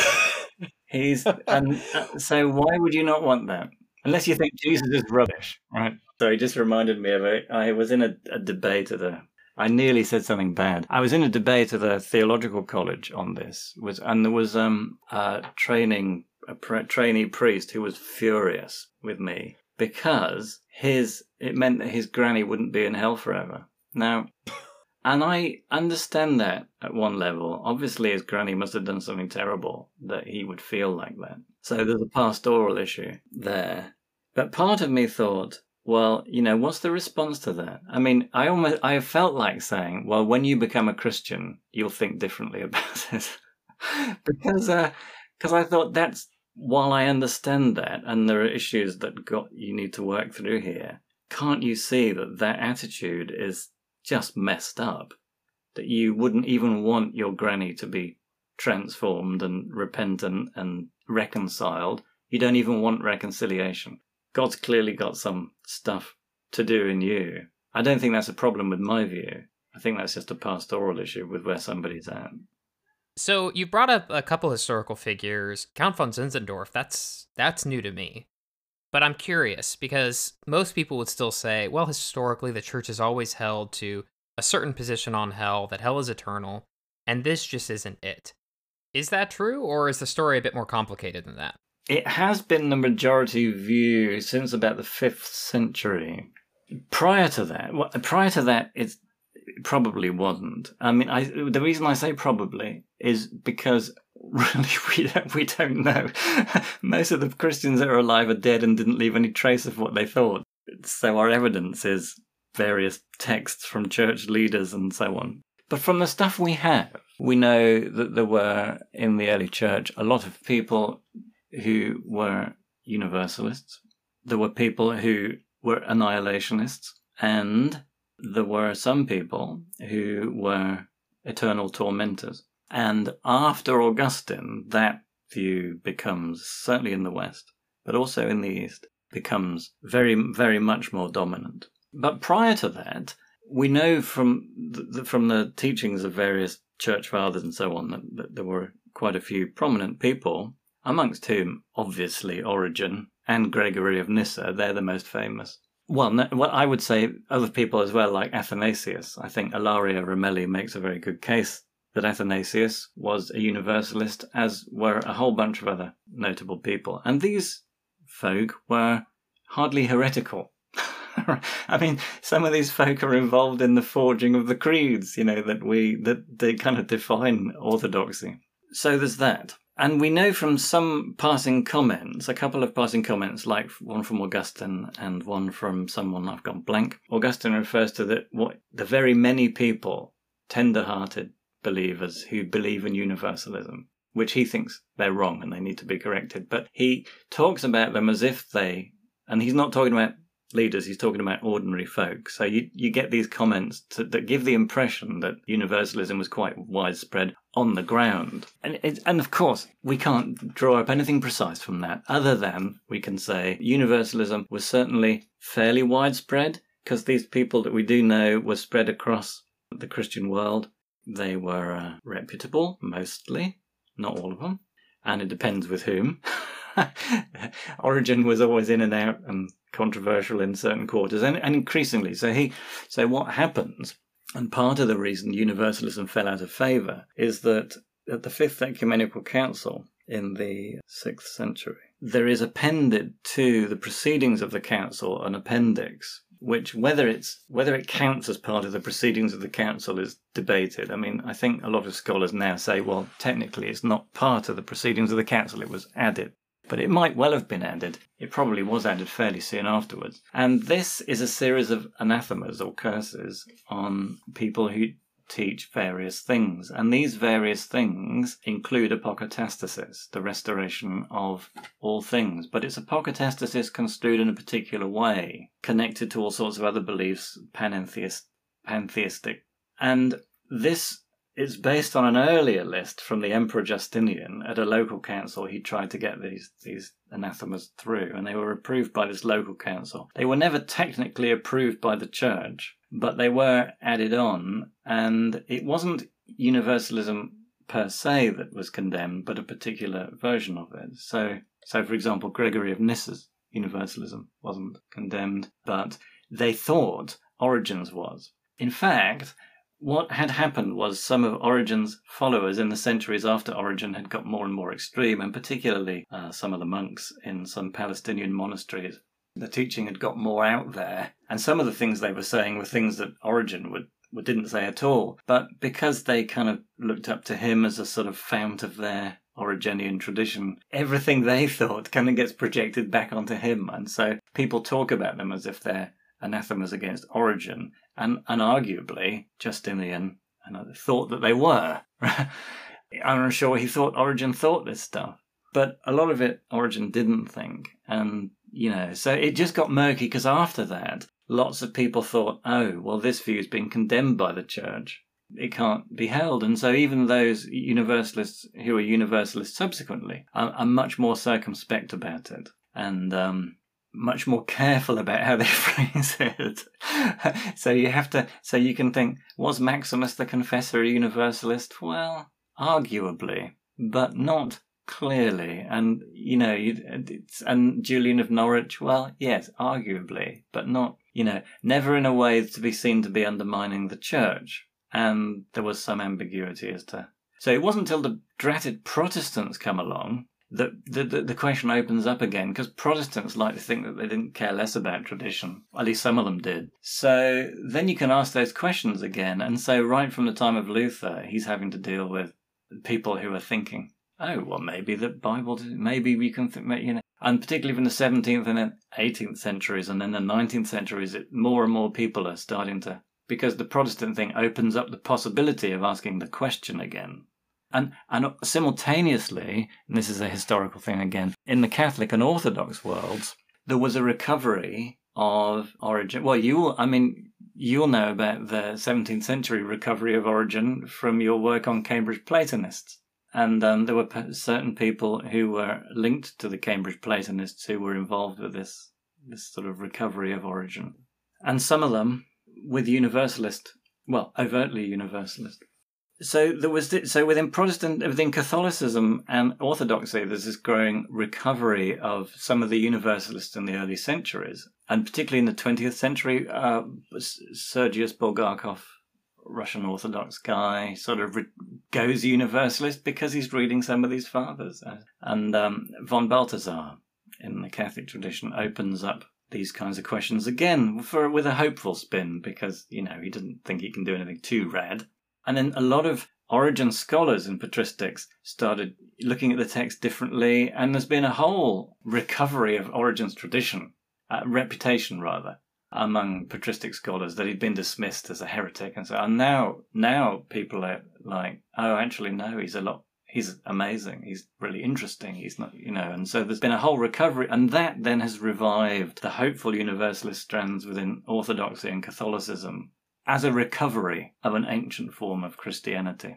He's and uh, so why would you not want that? Unless you think Jesus is rubbish, right? So he just reminded me of it. I was in a, a debate at a. I nearly said something bad. I was in a debate at a theological college on this, was and there was um a training a pre- trainee priest who was furious with me because his it meant that his granny wouldn't be in hell forever. Now, and I understand that at one level. Obviously, his granny must have done something terrible that he would feel like that. So there's a pastoral issue there. But part of me thought, well, you know, what's the response to that? I mean, I almost, I felt like saying, well, when you become a Christian, you'll think differently about it. because, uh, because I thought that's, while I understand that, and there are issues that got, you need to work through here, can't you see that that attitude is just messed up? That you wouldn't even want your granny to be transformed and repentant and reconciled. You don't even want reconciliation. God's clearly got some stuff to do in you. I don't think that's a problem with my view. I think that's just a pastoral issue with where somebody's at. So you brought up a couple historical figures. Count von Zinzendorf, that's that's new to me. But I'm curious because most people would still say, well, historically the church has always held to a certain position on hell, that hell is eternal, and this just isn't it. Is that true, or is the story a bit more complicated than that? It has been the majority view since about the fifth century. Prior to that, well, prior to that, probably wasn't. I mean, I, the reason I say probably is because really we don't, we don't know. Most of the Christians that are alive are dead and didn't leave any trace of what they thought. So our evidence is various texts from church leaders and so on. But from the stuff we have, we know that there were in the early church a lot of people who were universalists. There were people who were annihilationists, and there were some people who were eternal tormentors. And after Augustine, that view becomes, certainly in the West, but also in the East, becomes very, very much more dominant. But prior to that, we know from the, from the teachings of various church fathers and so on that, that there were quite a few prominent people, amongst whom, obviously, Origen and Gregory of Nyssa, they're the most famous. Well, no, well, I would say other people as well, like Athanasius. I think Ilaria Ramelli makes a very good case that Athanasius was a universalist, as were a whole bunch of other notable people. And these folk were hardly heretical. I mean, some of these folk are involved in the forging of the creeds, you know, that we that they kind of define orthodoxy. So there's that. And we know from some passing comments, a couple of passing comments, like one from Augustine and one from someone I've gone blank. Augustine refers to the what the very many people, tender-hearted believers who believe in universalism, which he thinks they're wrong and they need to be corrected. But he talks about them as if they, and he's not talking about leaders, he's talking about ordinary folk. So you, you get these comments to, that give the impression that universalism was quite widespread on the ground. And, it, and of course, we can't draw up anything precise from that, other than we can say universalism was certainly fairly widespread, because these people that we do know were spread across the Christian world. They were uh, reputable, mostly, not all of them, and it depends with whom. Origen was always in and out and controversial in certain quarters, and, and increasingly. So he, so what happens, and part of the reason universalism fell out of favour is that at the Fifth Ecumenical Council in the sixth century, there is appended to the proceedings of the council an appendix which whether it's whether it counts as part of the proceedings of the council is debated. I mean, I think a lot of scholars now say, well, technically it's not part of the proceedings of the council; it was added but it might well have been added. It probably was added fairly soon afterwards. And this is a series of anathemas or curses on people who teach various things. And these various things include apokatastasis, the restoration of all things. But it's apokatastasis construed in a particular way, connected to all sorts of other beliefs, panentheist, pantheistic. And this it's based on an earlier list from the Emperor Justinian. At a local council, he tried to get these these anathemas through, and they were approved by this local council. They were never technically approved by the church, but they were added on, and it wasn't universalism per se that was condemned, but a particular version of it. So, so for example, Gregory of Nyssa's universalism wasn't condemned, but they thought Origen's was. In fact, what had happened was some of Origen's followers in the centuries after Origen had got more and more extreme, and particularly uh, some of the monks in some Palestinian monasteries. The teaching had got more out there, and some of the things they were saying were things that Origen would, would didn't say at all. But because they kind of looked up to him as a sort of fount of their Origenian tradition, everything they thought kind of gets projected back onto him, and so people talk about them as if they're anathemas against Origen, and, and arguably Justinian thought that they were. I'm not sure he thought Origen thought this stuff, but a lot of it Origen didn't think, and you know, so it just got murky because after that, lots of people thought, oh, well, this view's been condemned by the church. It can't be held. And so even those universalists who are universalists subsequently are, are much more circumspect about it. And um, much more careful about how they phrase it. so you have to, so you can think, was Maximus the Confessor a universalist? Well, arguably, but not clearly. And, you know, and Julian of Norwich, well, yes, arguably, but not, you know, never in a way to be seen to be undermining the church. And there was some ambiguity as to. So it wasn't until the dratted Protestants come along the, the, the question opens up again because Protestants like to think that they didn't care less about tradition. At least some of them did. So then you can ask those questions again. And so, right from the time of Luther, he's having to deal with people who are thinking, oh, well, maybe the Bible, maybe we can, think, you know, and particularly from the 17th and then 18th centuries and then the 19th centuries, it, more and more people are starting to, because the Protestant thing opens up the possibility of asking the question again. And, and simultaneously, and this is a historical thing again, in the Catholic and Orthodox worlds, there was a recovery of Origen. Well, you, I mean, you'll know about the 17th century recovery of Origen from your work on Cambridge Platonists. And um, there were certain people who were linked to the Cambridge Platonists who were involved with this this sort of recovery of Origen. and some of them with Universalist, well, overtly Universalist so there was so within Protestant within Catholicism and Orthodoxy, there's this growing recovery of some of the Universalists in the early centuries, and particularly in the 20th century, uh, Sergius Bulgakov, Russian Orthodox guy, sort of re- goes Universalist because he's reading some of these fathers, and um, von Balthasar in the Catholic tradition opens up these kinds of questions again for with a hopeful spin because you know he doesn't think he can do anything too rad and then a lot of Origen scholars in patristics started looking at the text differently, and there's been a whole recovery of Origen's tradition, uh, reputation rather, among patristic scholars that he'd been dismissed as a heretic, and so now now people are like, oh, actually no, he's a lot. He's amazing. He's really interesting. He's not, you know, and so there's been a whole recovery, and that then has revived the hopeful universalist strands within Orthodoxy and Catholicism as a recovery of an ancient form of Christianity.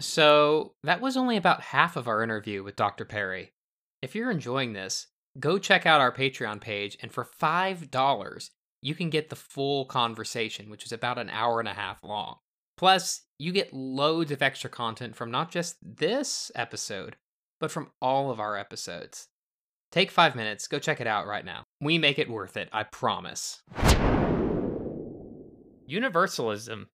So, that was only about half of our interview with Dr. Parry. If you're enjoying this, go check out our Patreon page, and for $5, you can get the full conversation, which is about an hour and a half long. Plus, you get loads of extra content from not just this episode, but from all of our episodes. Take five minutes, go check it out right now. We make it worth it, I promise universalism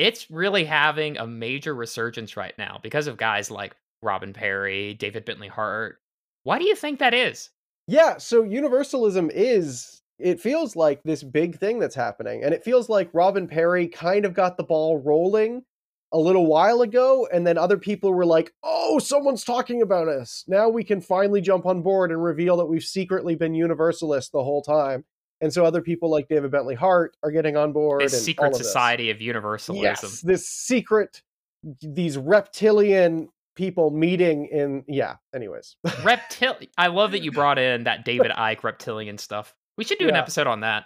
it's really having a major resurgence right now because of guys like Robin Parry, David Bentley Hart. Why do you think that is? Yeah, so universalism is it feels like this big thing that's happening and it feels like Robin Parry kind of got the ball rolling a little while ago and then other people were like, "Oh, someone's talking about us. Now we can finally jump on board and reveal that we've secretly been universalists the whole time." And so other people like David Bentley Hart are getting on board. This secret society of universalism. Yes, this secret, these reptilian people meeting in yeah. Anyways, reptil. I love that you brought in that David Icke reptilian stuff. We should do yeah. an episode on that.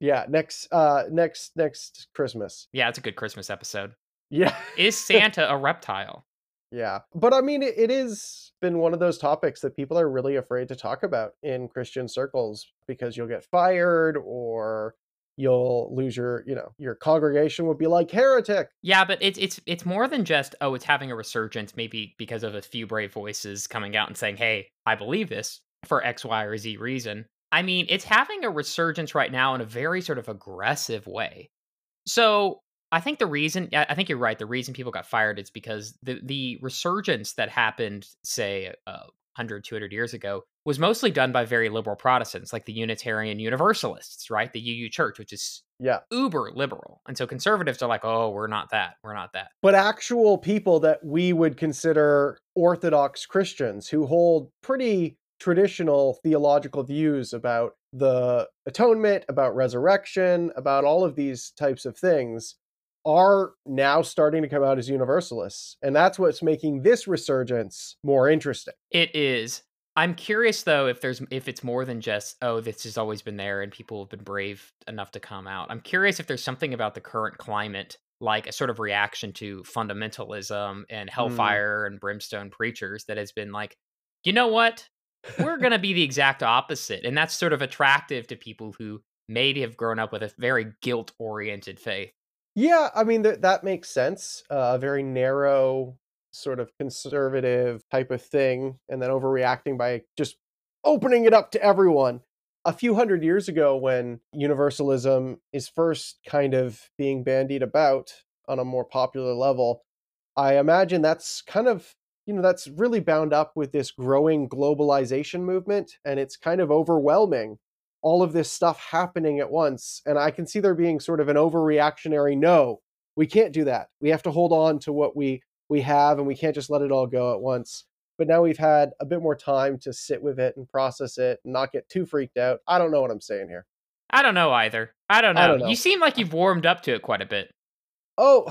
Yeah, next uh next next Christmas. Yeah, it's a good Christmas episode. Yeah. Is Santa a reptile? Yeah. But I mean, it, it is been one of those topics that people are really afraid to talk about in Christian circles because you'll get fired or you'll lose your you know your congregation would be like heretic Yeah, but it's it's it's more than just oh, it's having a resurgence maybe because of a few brave voices coming out and saying, "Hey, I believe this for X, Y, or Z reason." I mean, it's having a resurgence right now in a very sort of aggressive way. So, I think the reason I think you're right. The reason people got fired is because the the resurgence that happened, say, uh, 100, 200 years ago, was mostly done by very liberal Protestants, like the Unitarian Universalists, right? The UU Church, which is yeah uber liberal. And so conservatives are like, oh, we're not that. We're not that. but actual people that we would consider orthodox christians who hold pretty traditional theological views about the atonement about resurrection about all of these types of things are now starting to come out as universalists and that's what's making this resurgence more interesting It is. I'm curious though if there's if it's more than just oh this has always been there and people have been brave enough to come out. I'm curious if there's something about the current climate like a sort of reaction to fundamentalism and mm. hellfire and brimstone preachers that has been like, you know what? We're going to be the exact opposite. And that's sort of attractive to people who may have grown up with a very guilt oriented faith. Yeah, I mean that that makes sense. Uh, a very narrow, sort of conservative type of thing, and then overreacting by just opening it up to everyone. A few hundred years ago, when universalism is first kind of being bandied about on a more popular level, I imagine that's kind of you know that's really bound up with this growing globalization movement, and it's kind of overwhelming all of this stuff happening at once. And I can see there being sort of an overreactionary no, we can't do that. We have to hold on to what we we have and we can't just let it all go at once. But now we've had a bit more time to sit with it and process it and not get too freaked out. I don't know what I'm saying here. I don't know either. I don't know. I don't know. You seem like you've warmed up to it quite a bit. Oh,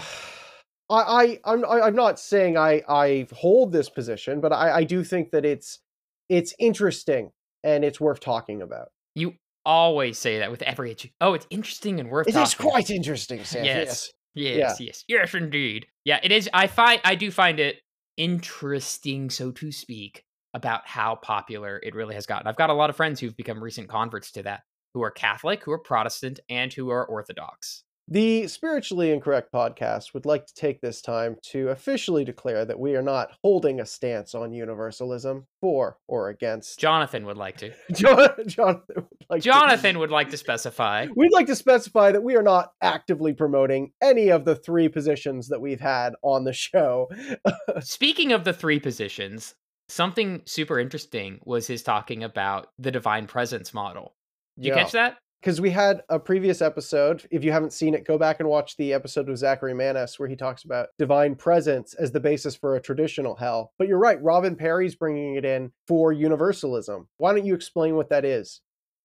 I, I I'm I- I'm not saying I I hold this position, but I I do think that it's it's interesting and it's worth talking about. You always say that with every issue. Oh, it's interesting and worth It is quite interesting, Sam. Yes. Yes, yes, yes, indeed. Yeah, it is. I find I do find it interesting, so to speak, about how popular it really has gotten. I've got a lot of friends who've become recent converts to that, who are Catholic, who are Protestant, and who are Orthodox. The Spiritually Incorrect podcast would like to take this time to officially declare that we are not holding a stance on universalism for or against. Jonathan would like to. Jon- Jonathan would like to- Jonathan would like to specify. We'd like to specify that we are not actively promoting any of the three positions that we've had on the show. Speaking of the three positions, something super interesting was his talking about the divine presence model. Did you Yeah. catch that? Because we had a previous episode. If you haven't seen it, go back and watch the episode with Zachary Manis where he talks about divine presence as the basis for a traditional hell. But you're right, Robin Parry's bringing it in for universalism. Why don't you explain what that is?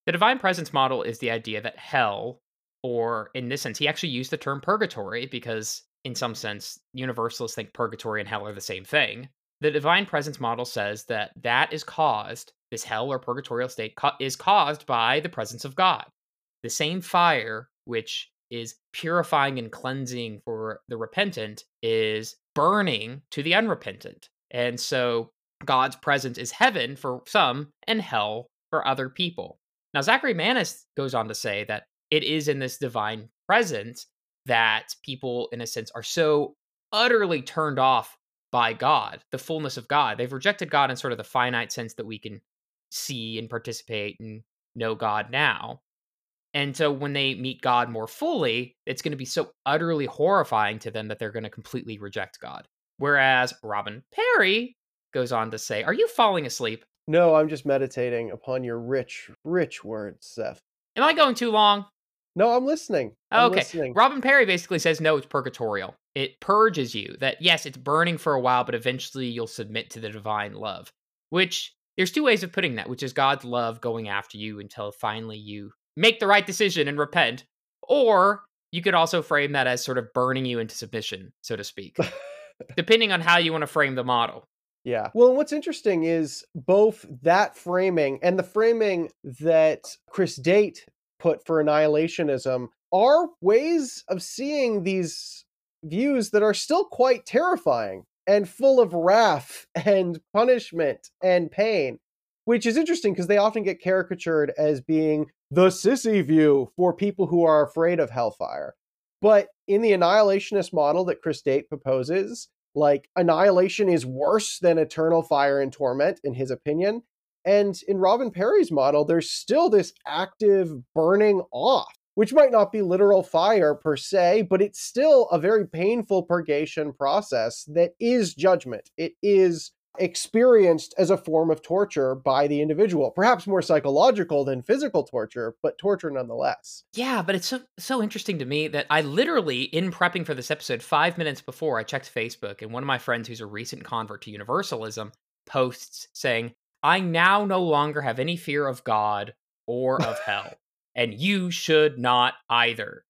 The divine presence model is the idea that hell, or in this sense, he actually used the term purgatory because, in some sense, universalists think purgatory and hell are the same thing. The divine presence model says that that is caused, this hell or purgatorial state ca- is caused by the presence of God. The same fire, which is purifying and cleansing for the repentant, is burning to the unrepentant. And so God's presence is heaven for some and hell for other people. Now, Zachary Manis goes on to say that it is in this divine presence that people, in a sense, are so utterly turned off by God, the fullness of God. They've rejected God in sort of the finite sense that we can see and participate and know God now. And so when they meet God more fully, it's going to be so utterly horrifying to them that they're going to completely reject God. Whereas Robin Parry goes on to say, Are you falling asleep? No, I'm just meditating upon your rich, rich words, Seth. Am I going too long? No, I'm listening. I'm okay. listening. Robin Parry basically says no, it's purgatorial. It purges you. That yes, it's burning for a while, but eventually you'll submit to the divine love. Which there's two ways of putting that, which is God's love going after you until finally you make the right decision and repent. Or you could also frame that as sort of burning you into submission, so to speak. depending on how you want to frame the model. Yeah. Well, and what's interesting is both that framing and the framing that Chris Date put for annihilationism are ways of seeing these views that are still quite terrifying and full of wrath and punishment and pain. Which is interesting because they often get caricatured as being the sissy view for people who are afraid of hellfire. But in the annihilationist model that Chris Date proposes, like annihilation is worse than eternal fire and torment, in his opinion. And in Robin Parry's model, there's still this active burning off, which might not be literal fire per se, but it's still a very painful purgation process that is judgment. It is experienced as a form of torture by the individual, perhaps more psychological than physical torture, but torture nonetheless. Yeah, but it's so so interesting to me that I literally in prepping for this episode 5 minutes before I checked Facebook and one of my friends who's a recent convert to universalism posts saying, "I now no longer have any fear of God or of hell, and you should not either."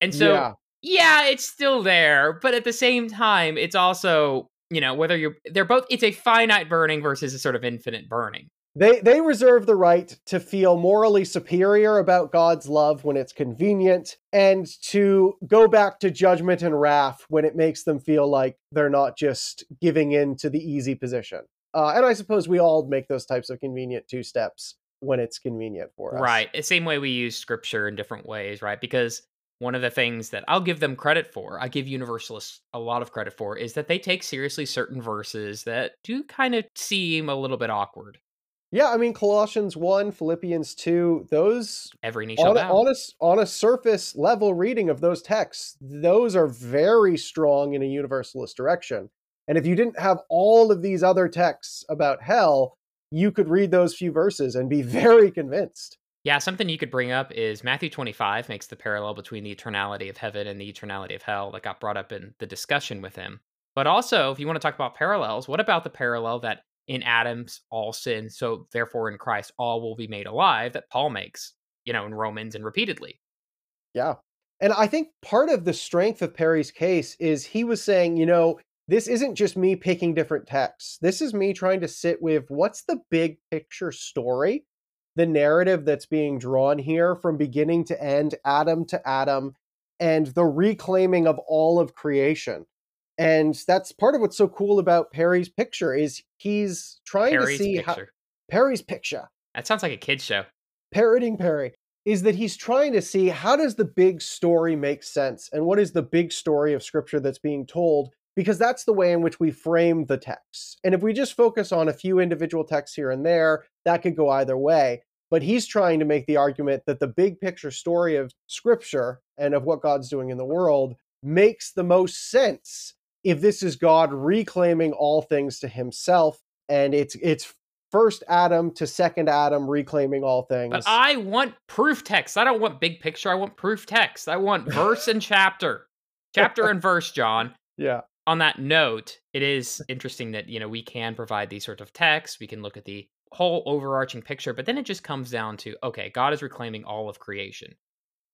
And so yeah. yeah, it's still there, but at the same time, it's also you know whether you're they're both it's a finite burning versus a sort of infinite burning they they reserve the right to feel morally superior about God's love when it's convenient and to go back to judgment and wrath when it makes them feel like they're not just giving in to the easy position. Uh, and I suppose we all make those types of convenient two steps when it's convenient for us. Right. Same way we use scripture in different ways, right? Because one of the things that I'll give them credit for, I give Universalists a lot of credit for, is that they take seriously certain verses that do kind of seem a little bit awkward. Yeah, I mean Colossians 1, Philippians 2, those every knee shall on, on, a, on a surface level reading of those texts, those are very strong in a universalist direction. And if you didn't have all of these other texts about hell, you could read those few verses and be very convinced. Yeah, something you could bring up is Matthew 25 makes the parallel between the eternality of heaven and the eternality of hell that got brought up in the discussion with him. But also, if you want to talk about parallels, what about the parallel that in Adam's all sin, so therefore in Christ all will be made alive that Paul makes, you know, in Romans and repeatedly? Yeah. And I think part of the strength of Parry's case is he was saying, you know, this isn't just me picking different texts. This is me trying to sit with what's the big picture story the narrative that's being drawn here from beginning to end, Adam to Adam, and the reclaiming of all of creation. And that's part of what's so cool about Perry's picture is he's trying Parry's to see picture. how Parry's picture. That sounds like a kid's show. Parroting Perry is that he's trying to see how does the big story make sense and what is the big story of scripture that's being told because that's the way in which we frame the text. And if we just focus on a few individual texts here and there, that could go either way. But he's trying to make the argument that the big picture story of scripture and of what God's doing in the world makes the most sense if this is God reclaiming all things to himself and it's it's first Adam to second Adam reclaiming all things. But I want proof text. I don't want big picture. I want proof text. I want verse and chapter. Chapter and verse, John. Yeah. On that note, it is interesting that, you know, we can provide these sorts of texts. We can look at the whole overarching picture, but then it just comes down to okay, God is reclaiming all of creation.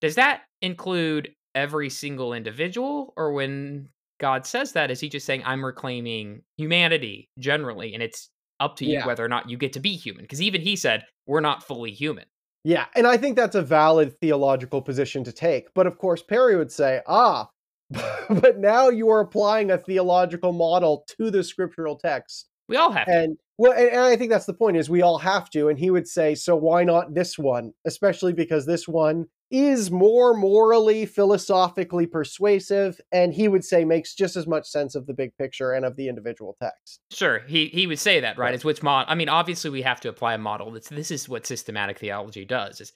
Does that include every single individual, or when God says that, is he just saying, I'm reclaiming humanity generally, and it's up to you yeah. whether or not you get to be human? Because even he said, we're not fully human. Yeah, and I think that's a valid theological position to take. But of course, Parry would say, ah, but now you are applying a theological model to the scriptural text. We all have and, to. Well, and, and I think that's the point is we all have to. And he would say, so why not this one? Especially because this one is more morally, philosophically persuasive, and he would say makes just as much sense of the big picture and of the individual text. Sure, he he would say that, right? It's which mod? I mean, obviously, we have to apply a model. That's this is what systematic theology does. Is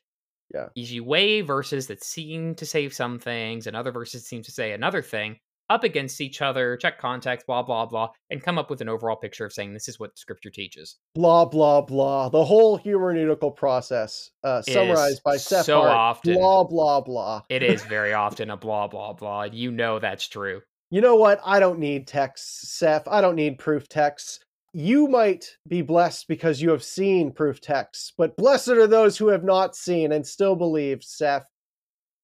yeah, you weigh verses that seem to say some things, and other verses seem to say another thing, up against each other, check context, blah, blah, blah, and come up with an overall picture of saying this is what scripture teaches. Blah, blah, blah. The whole hermeneutical process uh, summarized by Seth so Hart. often. Blah, blah, blah. It is very often a blah, blah, blah. You know that's true. You know what? I don't need texts, Seth. I don't need proof texts. You might be blessed because you have seen proof texts, but blessed are those who have not seen and still believe, Seth.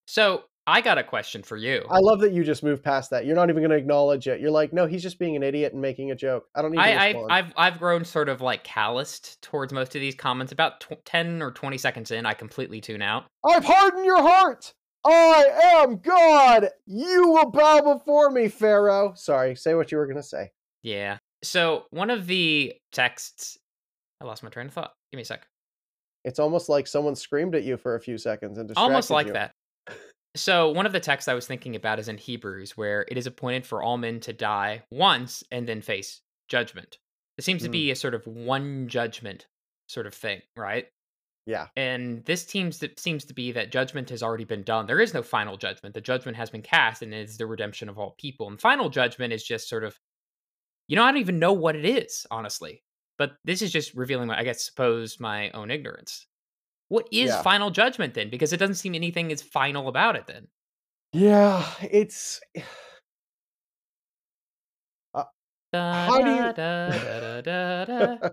So I got a question for you. I love that you just moved past that. You're not even going to acknowledge it. You're like, no, he's just being an idiot and making a joke. I don't need. I, I've, I've I've grown sort of like calloused towards most of these comments. About tw- ten or twenty seconds in, I completely tune out. I've hardened your heart. I am God. You will bow before me, Pharaoh. Sorry, say what you were going to say. Yeah. So one of the texts, I lost my train of thought. Give me a sec. It's almost like someone screamed at you for a few seconds and distracted Almost like you. that. So, one of the texts I was thinking about is in Hebrews, where it is appointed for all men to die once and then face judgment. It seems to Mm. be a sort of one judgment sort of thing, right? Yeah. And this seems to, seems to be that judgment has already been done. There is no final judgment. The judgment has been cast, and it is the redemption of all people. And final judgment is just sort of, you know, I don't even know what it is, honestly. But this is just revealing, my, I guess, suppose my own ignorance. What is Yeah. final judgment then? Because it doesn't seem anything is final about it then. Yeah, it's uh, Da, How do you- da, da.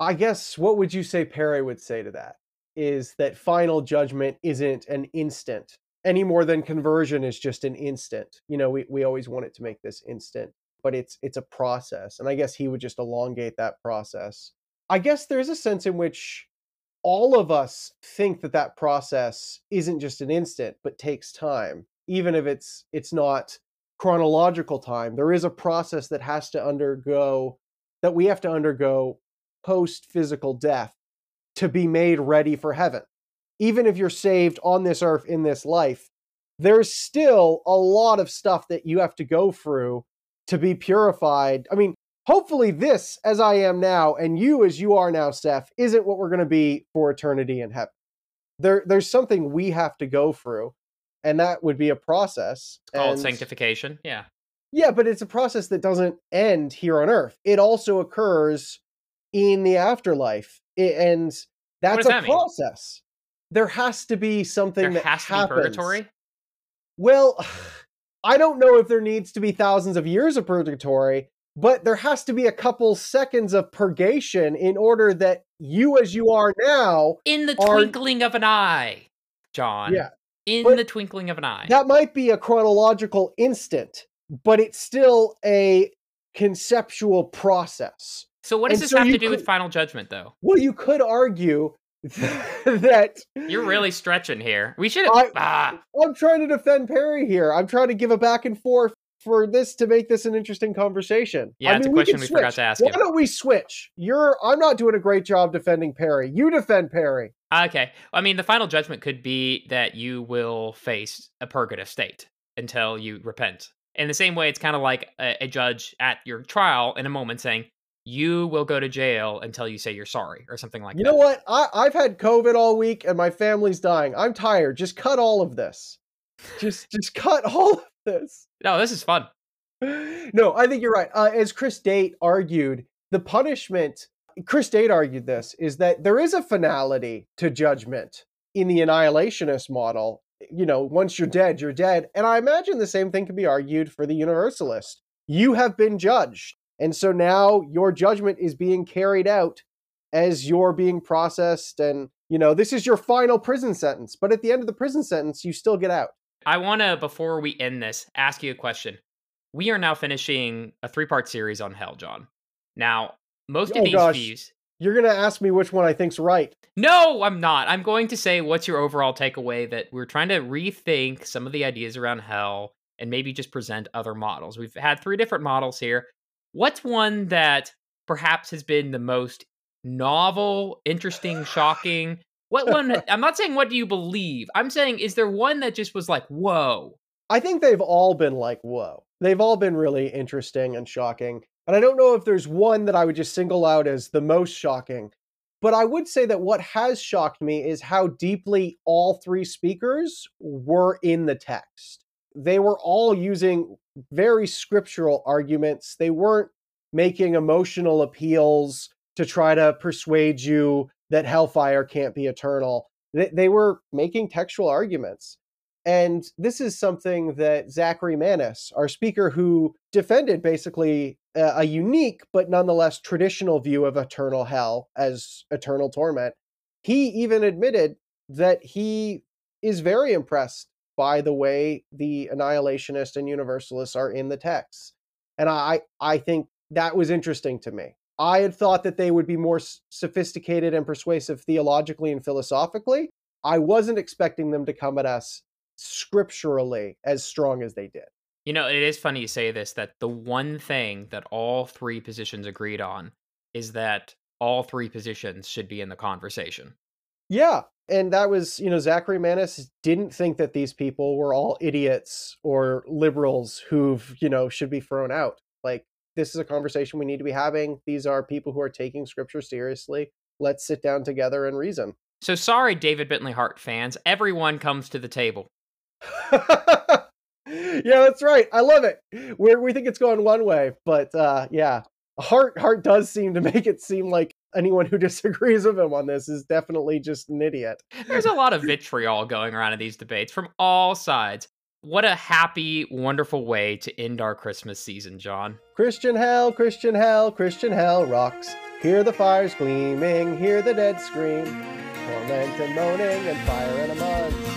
I guess what would you say Perry would say to that is that final judgment isn't an instant any more than conversion is just an instant. You know, we, we always want it to make this instant, but it's it's a process. And I guess he would just elongate that process. I guess there's a sense in which all of us think that that process isn't just an instant but takes time even if it's it's not chronological time there is a process that has to undergo that we have to undergo post physical death to be made ready for heaven even if you're saved on this earth in this life there's still a lot of stuff that you have to go through to be purified i mean hopefully this as i am now and you as you are now Steph, isn't what we're going to be for eternity in heaven there there's something we have to go through and that would be a process Called and- sanctification. Yeah. yeah, but it's a process that doesn't end here on Earth. It also occurs in the afterlife, I- and that's a that mean? process. There has to be something There that has to happens. be purgatory. Well, I don't know if there needs to be thousands of years of purgatory, but there has to be a couple seconds of purgation in order that you, as you are now, In the Are- twinkling of an eye, John. Yeah, In but the twinkling of an eye. that might be a chronological instant, but it's still a conceptual process. so what does and this so have to do with final judgment, though? Well, you could argue that You're really stretching here. We should. Ah, I'm trying to defend Parry here. I'm trying to give a back and forth for this to make this an interesting conversation. Yeah, I it's a question can we forgot to ask Why you. don't we switch? You're I'm not doing a great job defending Parry. You defend Parry. okay. I mean, the final judgment could be that you will face a purgative state until you repent. In the same way, it's kind of like a, a judge at your trial in a moment saying, "You will go to jail until you say you're sorry," or something like you that. You know what? I, I've had COVID all week and my family's dying. I'm tired. Just cut all of this. Just just cut all of this. No, this is fun. no, I think you're right. Uh, as Chris Date argued, the punishment, Chris Date argued this, is that there is a finality to judgment in the annihilationist model. You know, once you're dead, you're dead. And I imagine the same thing can be argued for the universalist. You have been judged. And so now your judgment is being carried out as you're being processed. And, you know, this is your final prison sentence. But at the end of the prison sentence, you still get out. I want to, before we end this, ask you a question. We are now finishing a three part series on hell, John. Now, most of Oh, these gosh. views. You're going to ask me which one I think's right. No, I'm not. I'm going to say what's your overall takeaway that we're trying to rethink some of the ideas around hell and maybe just present other models. We've had three different models here. What's one that perhaps has been the most novel, interesting, shocking? What one? I'm not saying what do you believe. I'm saying is there one that just was like, whoa, I think they've all been like, whoa. They've all been really interesting and shocking. And I don't know if there's one that I would just single out as the most shocking. But I would say that what has shocked me is how deeply all three speakers were in the text. They were all using very scriptural arguments. They weren't making emotional appeals to try to persuade you that hellfire can't be eternal. They, they were making textual arguments. And this is something that Zachary Manis, our speaker who defended basically a, a unique but nonetheless traditional view of eternal hell as eternal torment, he even admitted that he is very impressed by the way the annihilationist and universalists are in the text. And I, I think that was interesting to me. I had thought that they would be more sophisticated and persuasive theologically and philosophically. I wasn't expecting them to come at us scripturally as strong as they did. You know, it is funny you say this that the one thing that all three positions agreed on is that all three positions should be in the conversation. Yeah. And that was, you know, Zachary Manis didn't think that these people were all idiots or liberals who've, you know, should be thrown out. Like, this is a conversation we need to be having. These are people who are taking scripture seriously. Let's sit down together and reason. So sorry, David Bentley Hart fans. Everyone comes to the table. yeah, that's right. I love it. We we think it's going one way, but uh, yeah, Hart Hart does seem to make it seem like anyone who disagrees with him on this is definitely just an idiot. There's a lot of vitriol going around in these debates from all sides. What a happy, wonderful way to end our Christmas season, John. Christian hell, Christian hell, Christian hell rocks. Hear the fires gleaming, hear the dead scream. Torment and moaning and fire and a mud.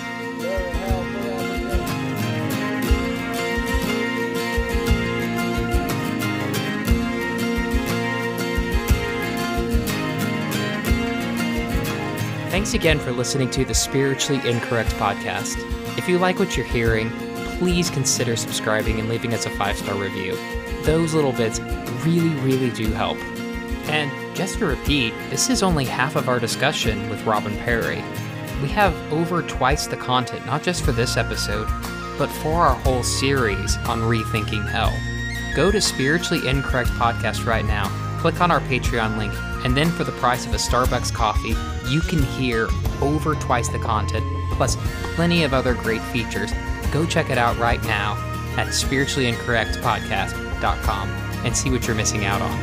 Thanks again for listening to the Spiritually Incorrect podcast. If you like what you're hearing, please consider subscribing and leaving us a five star review. Those little bits really, really do help. And just to repeat, this is only half of our discussion with Robin Parry. We have over twice the content, not just for this episode, but for our whole series on rethinking hell. Go to Spiritually Incorrect Podcast right now, click on our Patreon link, and then for the price of a Starbucks coffee, you can hear over twice the content, plus plenty of other great features. Go check it out right now at spirituallyincorrectpodcast.com and see what you're missing out on.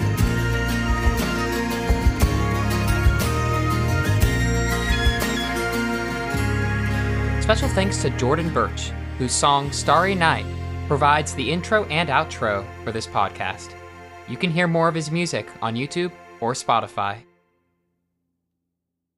Special thanks to Jordan Birch, whose song Starry Night provides the intro and outro for this podcast. You can hear more of his music on YouTube or Spotify.